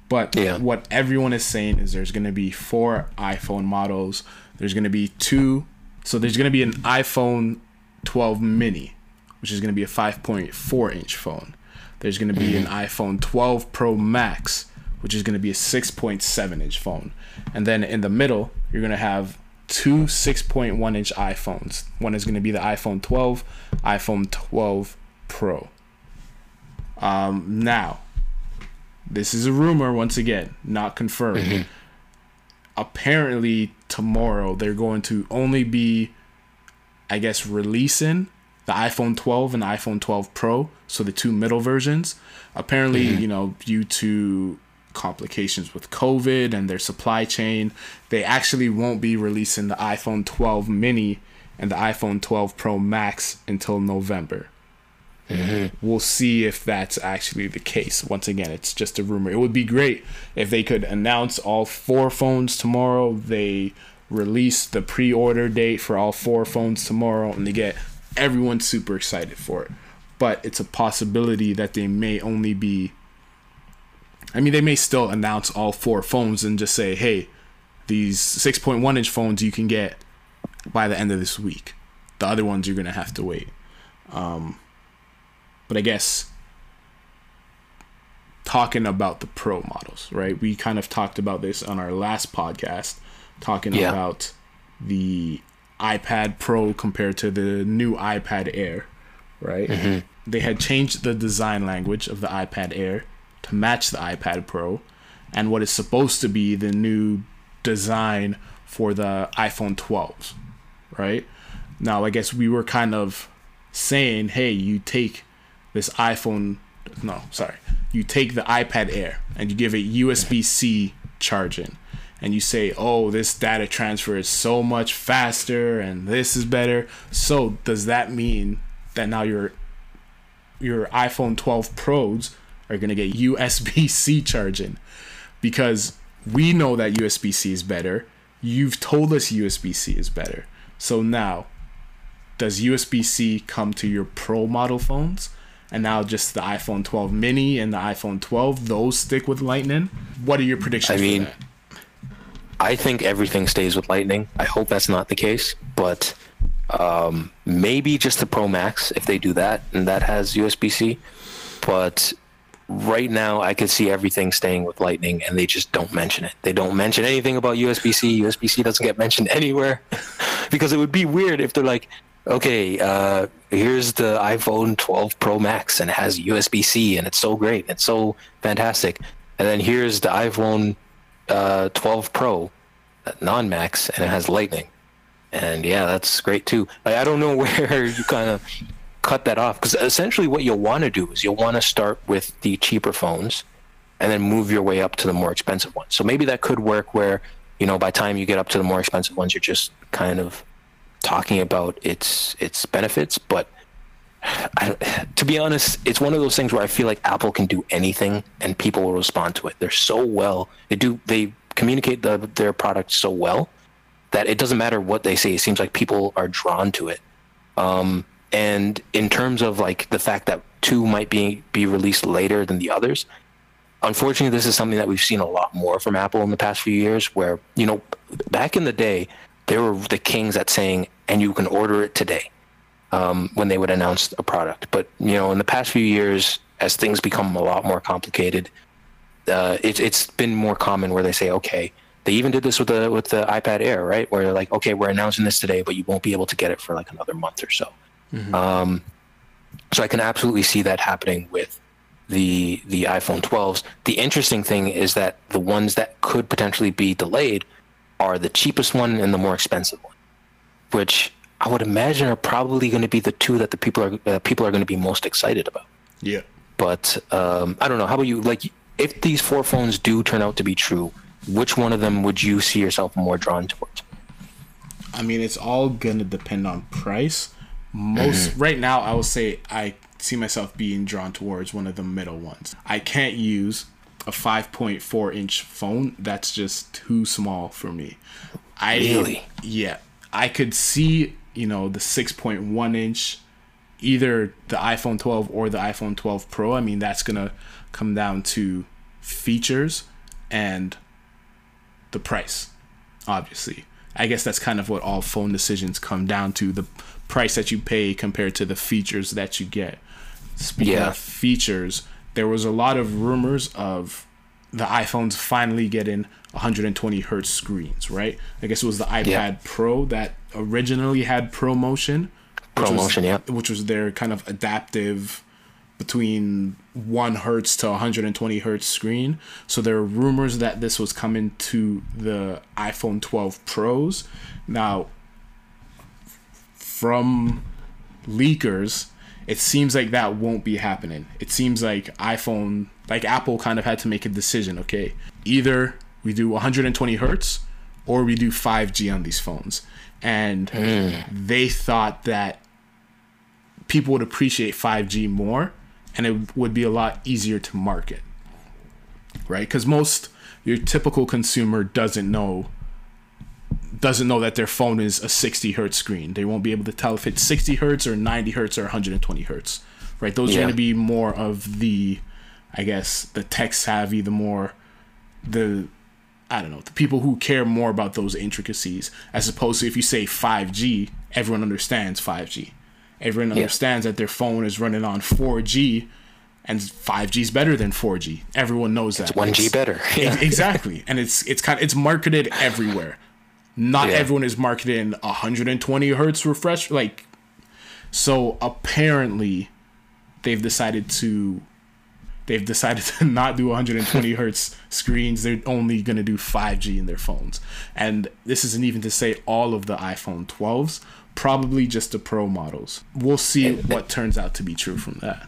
But Yeah. what everyone is saying is there's going to be four iPhone models. There's going to be two. So there's going to be an iPhone 12 mini, which is going to be a 5.4 inch phone. There's going to be an iPhone 12 Pro Max, which is going to be a 6.7 inch phone. And then in the middle, you're going to have two 6.1 inch iPhones. One is going to be the iPhone 12, iPhone 12 Pro. Um, now, this is a rumor once again, not confirmed. Mm-hmm. Apparently, tomorrow they're going to only be, I guess, releasing the iPhone 12 and the iPhone 12 Pro, so the two middle versions. Apparently, mm-hmm. you know, due to complications with COVID and their supply chain, they actually won't be releasing the iPhone 12 mini and the iPhone 12 Pro Max until November. We'll see if that's actually the case. Once again, it's just a rumor. It would be great if they could announce all four phones tomorrow. They release the pre order date for all four phones tomorrow and they get everyone super excited for it. But it's a possibility that they may only be. I mean, they may still announce all four phones and just say, hey, these 6.1 inch phones you can get by the end of this week. The other ones you're going to have to wait. Um, but I guess talking about the pro models, right? We kind of talked about this on our last podcast, talking Yeah. about the iPad Pro compared to the new iPad Air, right? Mm-hmm. They had changed the design language of the iPad Air to match the iPad Pro and what is supposed to be the new design for the iPhone 12s, right? Now, I guess we were kind of saying, hey, you take this iPhone, no, sorry, you take the iPad Air and you give it USB C charging, and you say, oh, this data transfer is so much faster and this is better. So, does that mean that now your your iPhone 12 Pros are going to get USB C charging? Because we know that USB C is better. You've told us USB C is better. So now, does USB C come to your Pro model phones? And now just the iPhone 12 mini and the iPhone 12, those stick with Lightning? What are your predictions I mean? I think everything stays with Lightning. I hope that's not the case, but um, maybe just the Pro Max if they do that and that has USB C. But right now, I could see everything staying with Lightning, and they just don't mention it. They don't mention anything about USB C. USB C doesn't get mentioned (laughs) anywhere (laughs) because it would be weird if they're like, okay, uh, here's the iPhone 12 Pro Max and it has USB C and it's so great, it's so fantastic, and then here's the iPhone uh, 12 Pro, non Max, and it has Lightning, and yeah, that's great too. I, I don't know (laughs) where you kind of cut that off because essentially what you'll want to do is you'll want to start with the cheaper phones and then move your way up to the more expensive ones. So maybe that could work where, you know, by time you get up to the more expensive ones, you're just kind of talking about its its benefits. But I, to be honest, it's one of those things where I feel like Apple can do anything and people will respond to it. They're so well. They do. They communicate the, their product so well that it doesn't matter what they say. It seems like people are drawn to it. Um, and in terms of like the fact that two might be be released later than the others, unfortunately, this is something that we've seen a lot more from Apple in the past few years. Where you know, back in the day, they were the kings at saying, "and you can order it today." Um, when they would announce a product, but you know, in the past few years, as things become a lot more complicated, uh, it's it's been more common where they say, "Okay." They even did this with the with the iPad Air, right? Where they're like, "Okay, we're announcing this today, but you won't be able to get it for like another month or so." Um, so I can absolutely see that happening with the the iPhone 12s. The interesting thing is that the ones that could potentially be delayed are the cheapest one and the more expensive one, which I would imagine are probably going to be the two that the people are uh, people are going to be most excited about. Yeah. But um, I don't know. How about you? Like, if these four phones do turn out to be true, which one of them would you see yourself more drawn towards? I mean, it's all gonna depend on price. Most right now, I would say I see myself being drawn towards one of the middle ones. I can't use a 5.4 inch phone. That's just too small for me. I Really? yeah. I could see, you know, the 6.1 inch either the iPhone 12 or the iPhone 12 Pro. I mean, that's to come down to features and the price, obviously. I guess that's kind of what all phone decisions come down to the price that you pay compared to the features that you get. Speaking Yeah. of features, there was a lot of rumors of the iPhones finally getting 120 hertz screens, right? I guess it was the iPad Yeah. Pro that originally had ProMotion. which was- ProMotion, yeah. Which was their kind of adaptive between 1 hertz to 120 hertz screen. So there are rumors that this was coming to the iPhone 12 Pros. Now, from leakers, it seems like that won't be happening. It seems like iPhone, like Apple kind of had to make a decision, okay? Either we do 120 hertz or we do 5G on these phones. And hmm. they thought that people would appreciate 5G more and it would be a lot easier to market. Right? Cuz most your typical consumer doesn't know doesn't know that their phone is a 60 hertz screen. They won't be able to tell if it's 60 hertz or 90 hertz or 120 hertz. Right? Those are going to be more of the I guess the tech savvy, the more the I don't know, the people who care more about those intricacies, as opposed to if you say 5G, everyone understands 5G. Everyone understands that their phone is running on 4G, and 5G is better than 4G. Everyone knows that. 1G It's- better. Ex- (laughs) exactly, and it's it's kind of, it's marketed everywhere. Not Yeah. everyone is marketing 120 hertz refresh. Like, so apparently, they've decided to they've decided (laughs) to not do 120 hertz screens. They're only going to do 5G in their phones. And this isn't even to say all of the iPhone 12s, probably just the Pro models. We'll see what turns out to be true from that.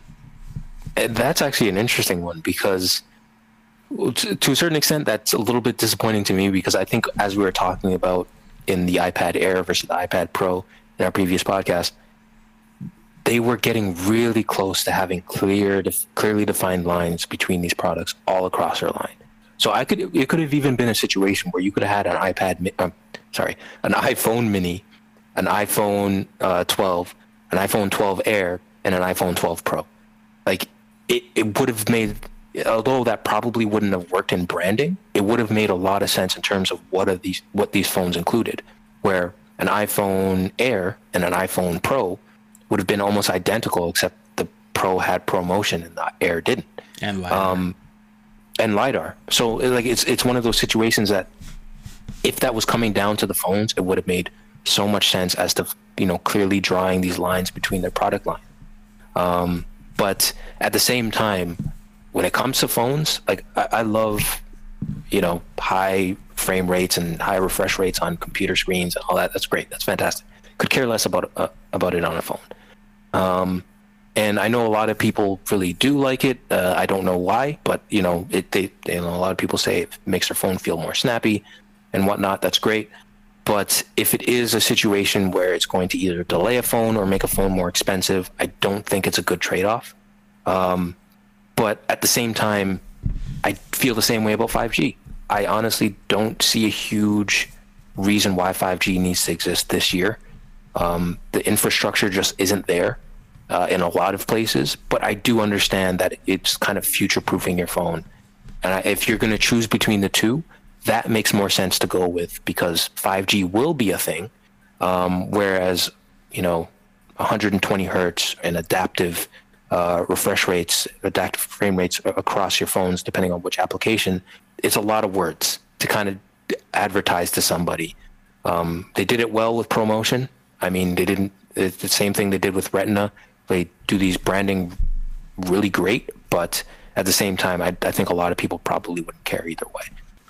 That's actually an interesting one because to, a certain extent that's a little bit disappointing to me because i think as we were talking about in the ipad air versus the ipad pro in our previous podcast they were getting really close to having clear clearly defined lines between these products all across their line. So i could it could have even been a situation where you could have had an ipad um, sorry an iphone mini an iphone uh, 12 an iphone 12 air and an iphone 12 pro. Like it, it would have made although that probably wouldn't have worked in branding it would have made a lot of sense in terms of what are these what these phones included where an iphone air and an iphone pro would have been almost identical except the pro had promotion and the air didn't. And like, Um, and lidar. So like it's it's one of those situations that if that was coming down to the phones it would have made so much sense as to you know clearly drawing these lines between their product line. Um, but at the same time when it comes to phones like I, I love you know high frame rates and high refresh rates on computer screens and all that that's great that's fantastic could care less about uh, about it on a phone um, and I know a lot of people really do like it. Uh, I don't know why, but you know, it they, you know a lot of people say it makes their phone feel more snappy and whatnot. That's great. But if it is a situation where it's going to either delay a phone or make a phone more expensive, I don't think it's a good trade-off. Um, but at the same time, I feel the same way about 5G. I honestly don't see a huge reason why 5G needs to exist this year. Um, the infrastructure just isn't there uh, in a lot of places, but I do understand that it's kind of future proofing your phone. And I, if you're going to choose between the two, that makes more sense to go with because 5G will be a thing. Um, whereas, you know, 120 hertz and adaptive uh, refresh rates, adaptive frame rates across your phones, depending on which application, it's a lot of words to kind of advertise to somebody. Um, they did it well with ProMotion. I mean, they didn't. It's the same thing they did with Retina. They do these branding really great, but at the same time, I, I think a lot of people probably wouldn't care either way.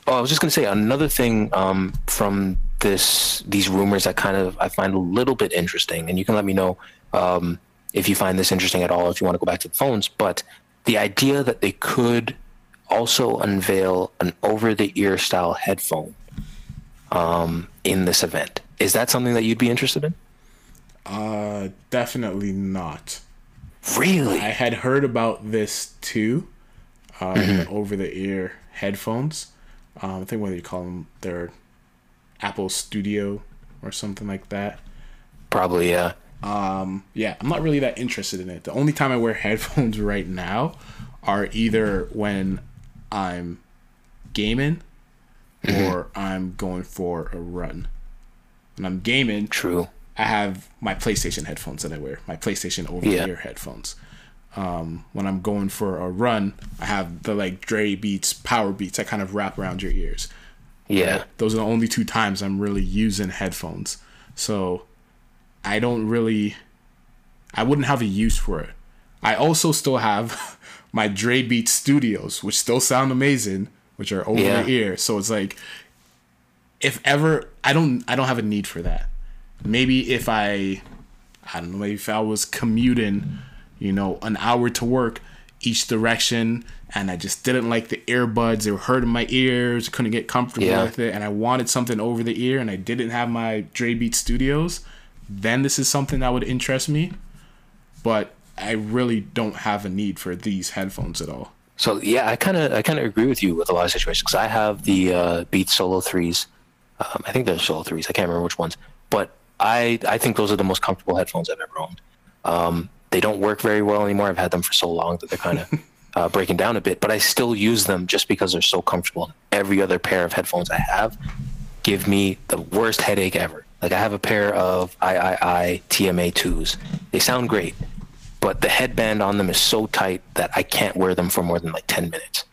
Oh, I was just going to say another thing um, from this these rumors that kind of I find a little bit interesting, and you can let me know um, if you find this interesting at all. If you want to go back to the phones, but the idea that they could also unveil an over-the-ear style headphone um, in this event is that something that you'd be interested in? uh, definitely not. Really? I had heard about this too, um, Mm-hmm. over the ear headphones. Um, I think what do you call them? They're Apple Studio or something like that. Probably, yeah. Yeah, I'm not really that interested in it. The only time I wear (laughs) headphones right now are either when I'm gaming Mm-hmm. or I'm going for a run. When I'm gaming, True. I have my PlayStation headphones that I wear, my PlayStation over Yeah. headphones. Um, when I'm going for a run, I have the like Dre Beats, Power Beats that kind of wrap around your ears. Yeah. Those are the only two times I'm really using headphones. So I don't really, I wouldn't have a use for it. I also still have (laughs) my Dre Beats Studios, which still sound amazing, which are over Yeah. the ear. So it's like, if ever, I don't, I don't have a need for that. Maybe if I, I don't know, maybe if I was commuting, you know, an hour to work each direction, and I just didn't like the earbuds, they were hurting my ears, couldn't get comfortable Yeah. with it, and I wanted something over the ear, and I didn't have my Dre Beat Studios, then this is something that would interest me. But I really don't have a need for these headphones at all. So yeah, I kind of I kind of agree with you with a lot of situations because I have the uh, Beats Solo threes. Um, I think they're Solo threes. I can't remember which ones, but I I think those are the most comfortable headphones I've ever owned. Um, they don't work very well anymore. I've had them for so long that they're kind of (laughs) uh, breaking down a bit, but I still use them just because they're so comfortable. Every other pair of headphones I have give me the worst headache ever. Like I have a pair of AIAIAI TMA twos. They sound great, but the headband on them is so tight that I can't wear them for more than like 10 minutes.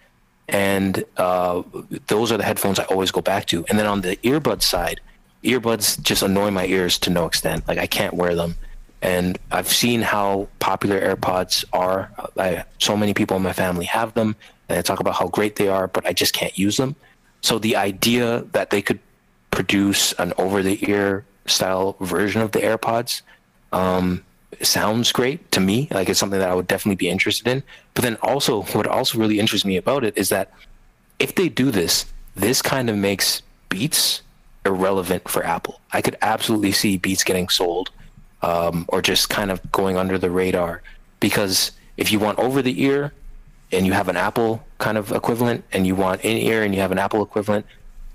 And uh, those are the headphones I always go back to. And then on the earbud side, earbuds just annoy my ears to no extent. Like I can't wear them. And I've seen how popular AirPods are. I, so many people in my family have them, and they talk about how great they are, but I just can't use them. So the idea that they could produce an over-the-ear style version of the AirPods um, sounds great to me. Like it's something that I would definitely be interested in. But then also, what also really interests me about it is that if they do this, this kind of makes Beats irrelevant for Apple. I could absolutely see Beats getting sold um, or just kind of going under the radar because if you want over the ear and you have an Apple kind of equivalent and you want in ear and you have an Apple equivalent,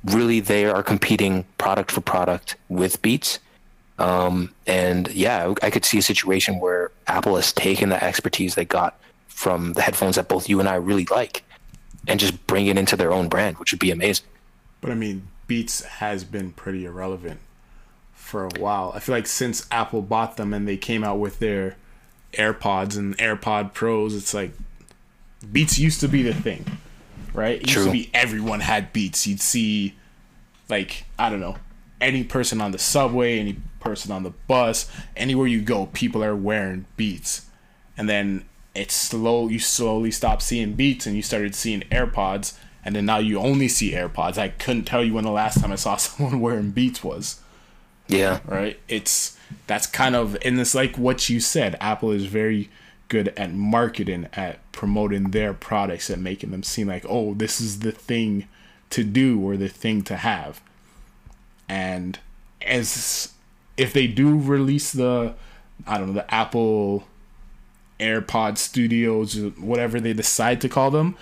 really they are competing product for product with Beats. Um, and yeah, I could see a situation where Apple has taken the expertise they got from the headphones that both you and I really like and just bring it into their own brand, which would be amazing. But I mean, Beats has been pretty irrelevant for a while. I feel like since Apple bought them and they came out with their AirPods and AirPod Pros, it's like Beats used to be the thing, right? It used to be everyone had Beats. You'd see, like, I don't know, any person on the subway, any person on the bus, anywhere you go, people are wearing Beats. And then it's slow, you slowly stop seeing Beats and you started seeing AirPods. And then now you only see AirPods. I couldn't tell you when the last time I saw (laughs) someone wearing Beats was Yeah. right? It's that's kind of and it's like what you said. Apple is very good at marketing, at promoting their products and making them seem like, oh, this is the thing to do or the thing to have. And as if they do release the I don't know, the Apple AirPod Studios, whatever they decide to call them,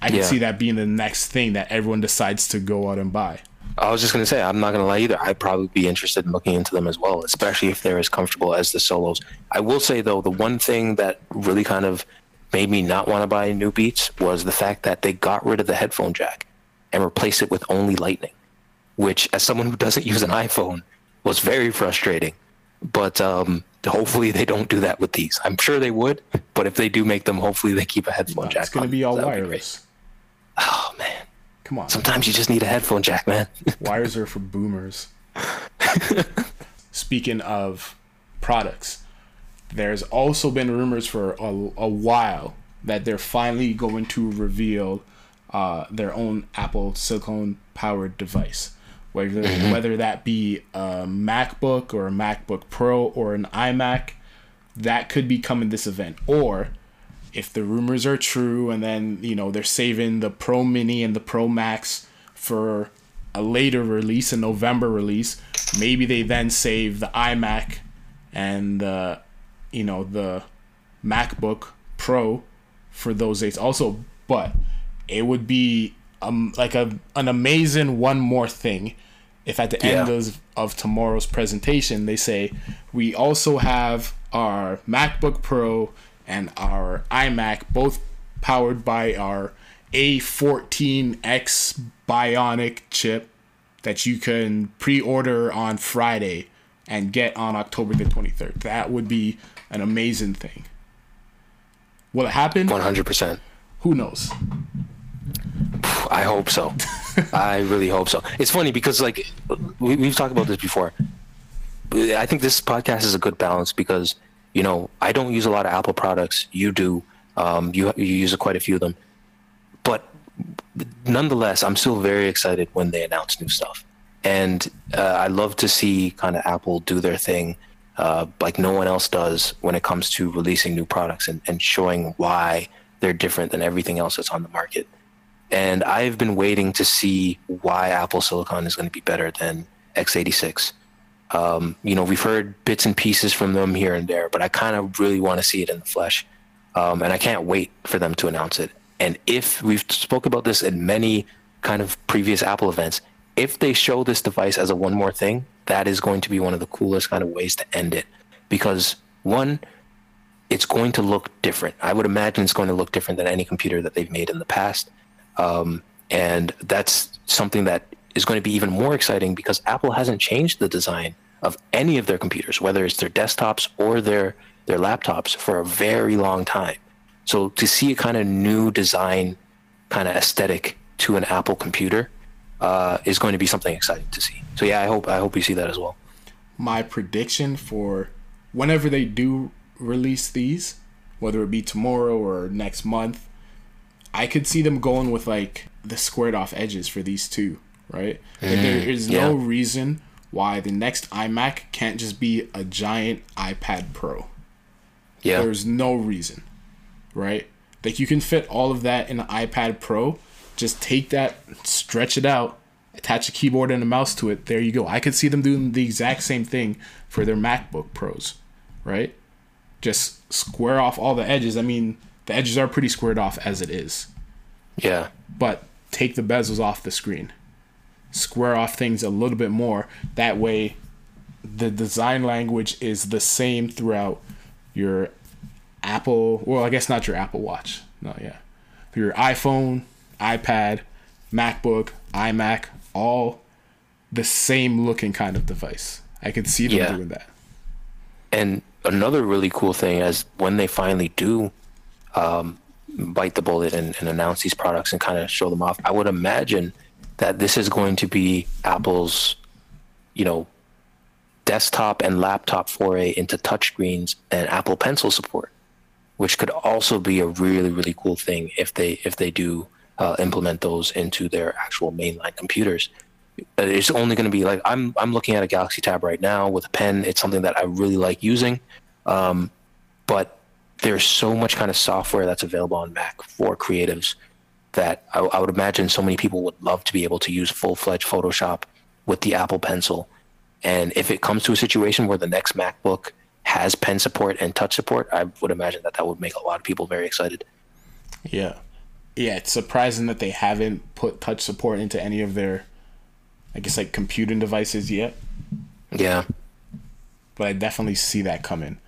I can Yeah. see that being the next thing that everyone decides to go out and buy. I was just gonna say, I'm not gonna lie either. I'd probably be interested in looking into them as well, especially if they're as comfortable as the solos. I will say though, the one thing that really kind of made me not want to buy new Beats was the fact that they got rid of the headphone jack and replaced it with only Lightning, which, as someone who doesn't use an iPhone, was very frustrating. But um, hopefully they don't do that with these. I'm sure they would, but if they do make them, hopefully they keep a headphone jack. It's gonna be all That would great. wireless. oh man, Come on. sometimes you just need a headphone jack, man. (laughs) Wires are for boomers. Speaking of products, there's also been rumors for a, a while that they're finally going to reveal uh, their own Apple silicon powered device. Whether, whether that be a MacBook or a MacBook Pro or an iMac, that could be coming this event. Or if the rumors are true and then you know they're saving the pro mini and the pro max for a later release a november release. Maybe they then save the imac and the you know the MacBook Pro for those dates also, but it would be um like a an amazing one more thing if at the end of, of tomorrow's presentation they say we also have our MacBook Pro and our iMac both powered by our A14X Bionic chip that you can pre-order on Friday and get on October the 23rd. That would be an amazing thing. Will it happen? 100%. Who knows? I hope so. (laughs) I really hope so. It's funny because like we, we've talked about this before. I think this podcast is a good balance because you know I don't use a lot of Apple products. You do. Um, you you use quite a few of them, but nonetheless, I'm still very excited when they announce new stuff. And uh, I love to see kind of Apple do their thing uh, like no one else does when it comes to releasing new products and, and showing why they're different than everything else that's on the market. And I've been waiting to see why Apple Silicon is going to be better than x86. Um, you know, we've heard bits and pieces from them here and there, but I kind of really want to see it in the flesh. Um, and I can't wait for them to announce it. And if we've spoke about this in many kind of previous Apple events, if they show this device as a one more thing, that is going to be one of the coolest kind of ways to end it. Because one, it's going to look different. I would imagine it's going to look different than any computer that they've made in the past. Um, and that's something that is going to be even more exciting because Apple hasn't changed the design of any of their computers, whether it's their desktops or their their laptops, for a very long time. So to see a kind of new design, kind of aesthetic to an Apple computer, uh, is going to be something exciting to see. So yeah, I hope I hope we see that as well. My prediction for whenever they do release these, whether it be tomorrow or next month, I could see them going with like the squared off edges for these two, right? Like, mm-hmm. there is no yeah. reason why the next iMac can't just be a giant iPad Pro. Yeah, There's no reason, right? Like you can fit all of that in an iPad Pro. Just take that, stretch it out, attach a keyboard and a mouse to it. There you go. I could see them doing the exact same thing for their MacBook Pros, right? Just square off all the edges. I mean, the edges are pretty squared off as it is, yeah, but take the bezels off the screen. Square off things a little bit more. That way, the design language is the same throughout your Apple. Well, I guess not your Apple Watch. No, yeah, your iPhone, iPad, MacBook, iMac, all the same looking kind of device. I could see them Yeah. doing that. And another really cool thing is when they finally do um, bite the bullet and, and announce these products and kind of show them off, I would imagine that this is going to be Apple's, you know, desktop and laptop foray into touchscreens and Apple Pencil support, which could also be a really really cool thing if they if they do uh, implement those into their actual mainline computers. It's only going to be like I'm I'm looking at a Galaxy Tab right now with a pen. It's something that I really like using, um, but there's so much kind of software that's available on Mac for creatives that I, I would imagine so many people would love to be able to use full-fledged Photoshop with the Apple Pencil. And if it comes to a situation where the next MacBook has pen support and touch support, I would imagine that that would make a lot of people very excited. Yeah. Yeah, it's surprising that they haven't put touch support into any of their I guess like computing devices yet. Yeah, But I definitely see that coming.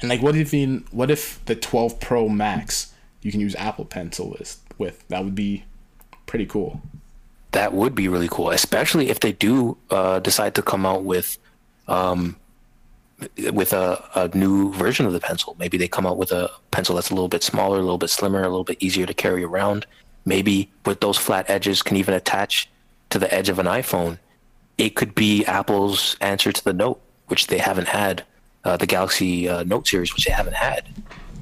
And like what if in what if the 12 Pro Max you can use Apple Pencil with with? That would be pretty cool. that would be really cool, especially if they do uh, decide to come out with um, with a, a new version of the pencil. Maybe they come out with a pencil that's a little bit smaller, a little bit slimmer, a little bit easier to carry around. Maybe with those flat edges can even attach to the edge of an iPhone. It could be Apple's answer to the Note, which they haven't had, uh, the Galaxy uh, Note series, which they haven't had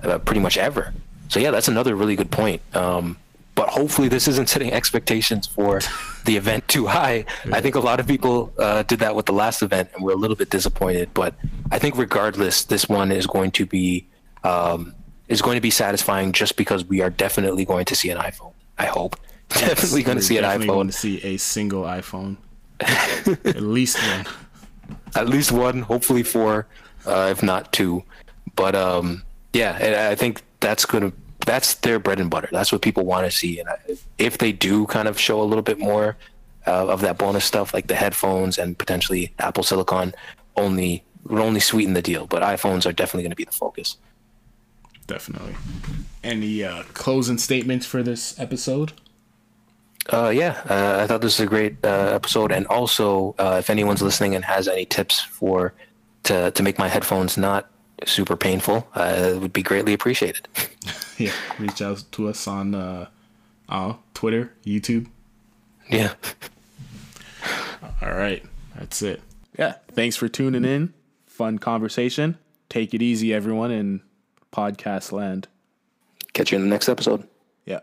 uh, pretty much ever. So yeah, that's another really good point. Um, but hopefully, this isn't setting expectations for the event too high. I think a lot of people uh, did that with the last event, and we're a little bit disappointed. But I think regardless, this one is going to be um, is going to be satisfying, just because we are definitely going to see an iPhone. I hope definitely going to see an definitely going to see a single iPhone. (laughs) At least one. at least one, hopefully four, uh, if not two. But um, Yeah, and I think that's gonna that's their bread and butter. That's what people want to see. And I, if they do kind of show a little bit more uh, of that bonus stuff, like the headphones and potentially Apple Silicon, only would only sweeten the deal. But iPhones are definitely going to be the focus. Definitely. Any uh, closing statements for this episode? Uh, yeah, uh, I thought this was a great uh, episode, and also uh, if anyone's listening and has any tips for to to make my headphones not super painful, uh, it would be greatly appreciated. (laughs) yeah, reach out to us on uh, uh, Twitter, YouTube. Yeah. All right, that's it. Yeah, thanks for tuning in. Fun conversation. Take it easy, everyone, in podcast land. Catch you in the next episode. Yeah.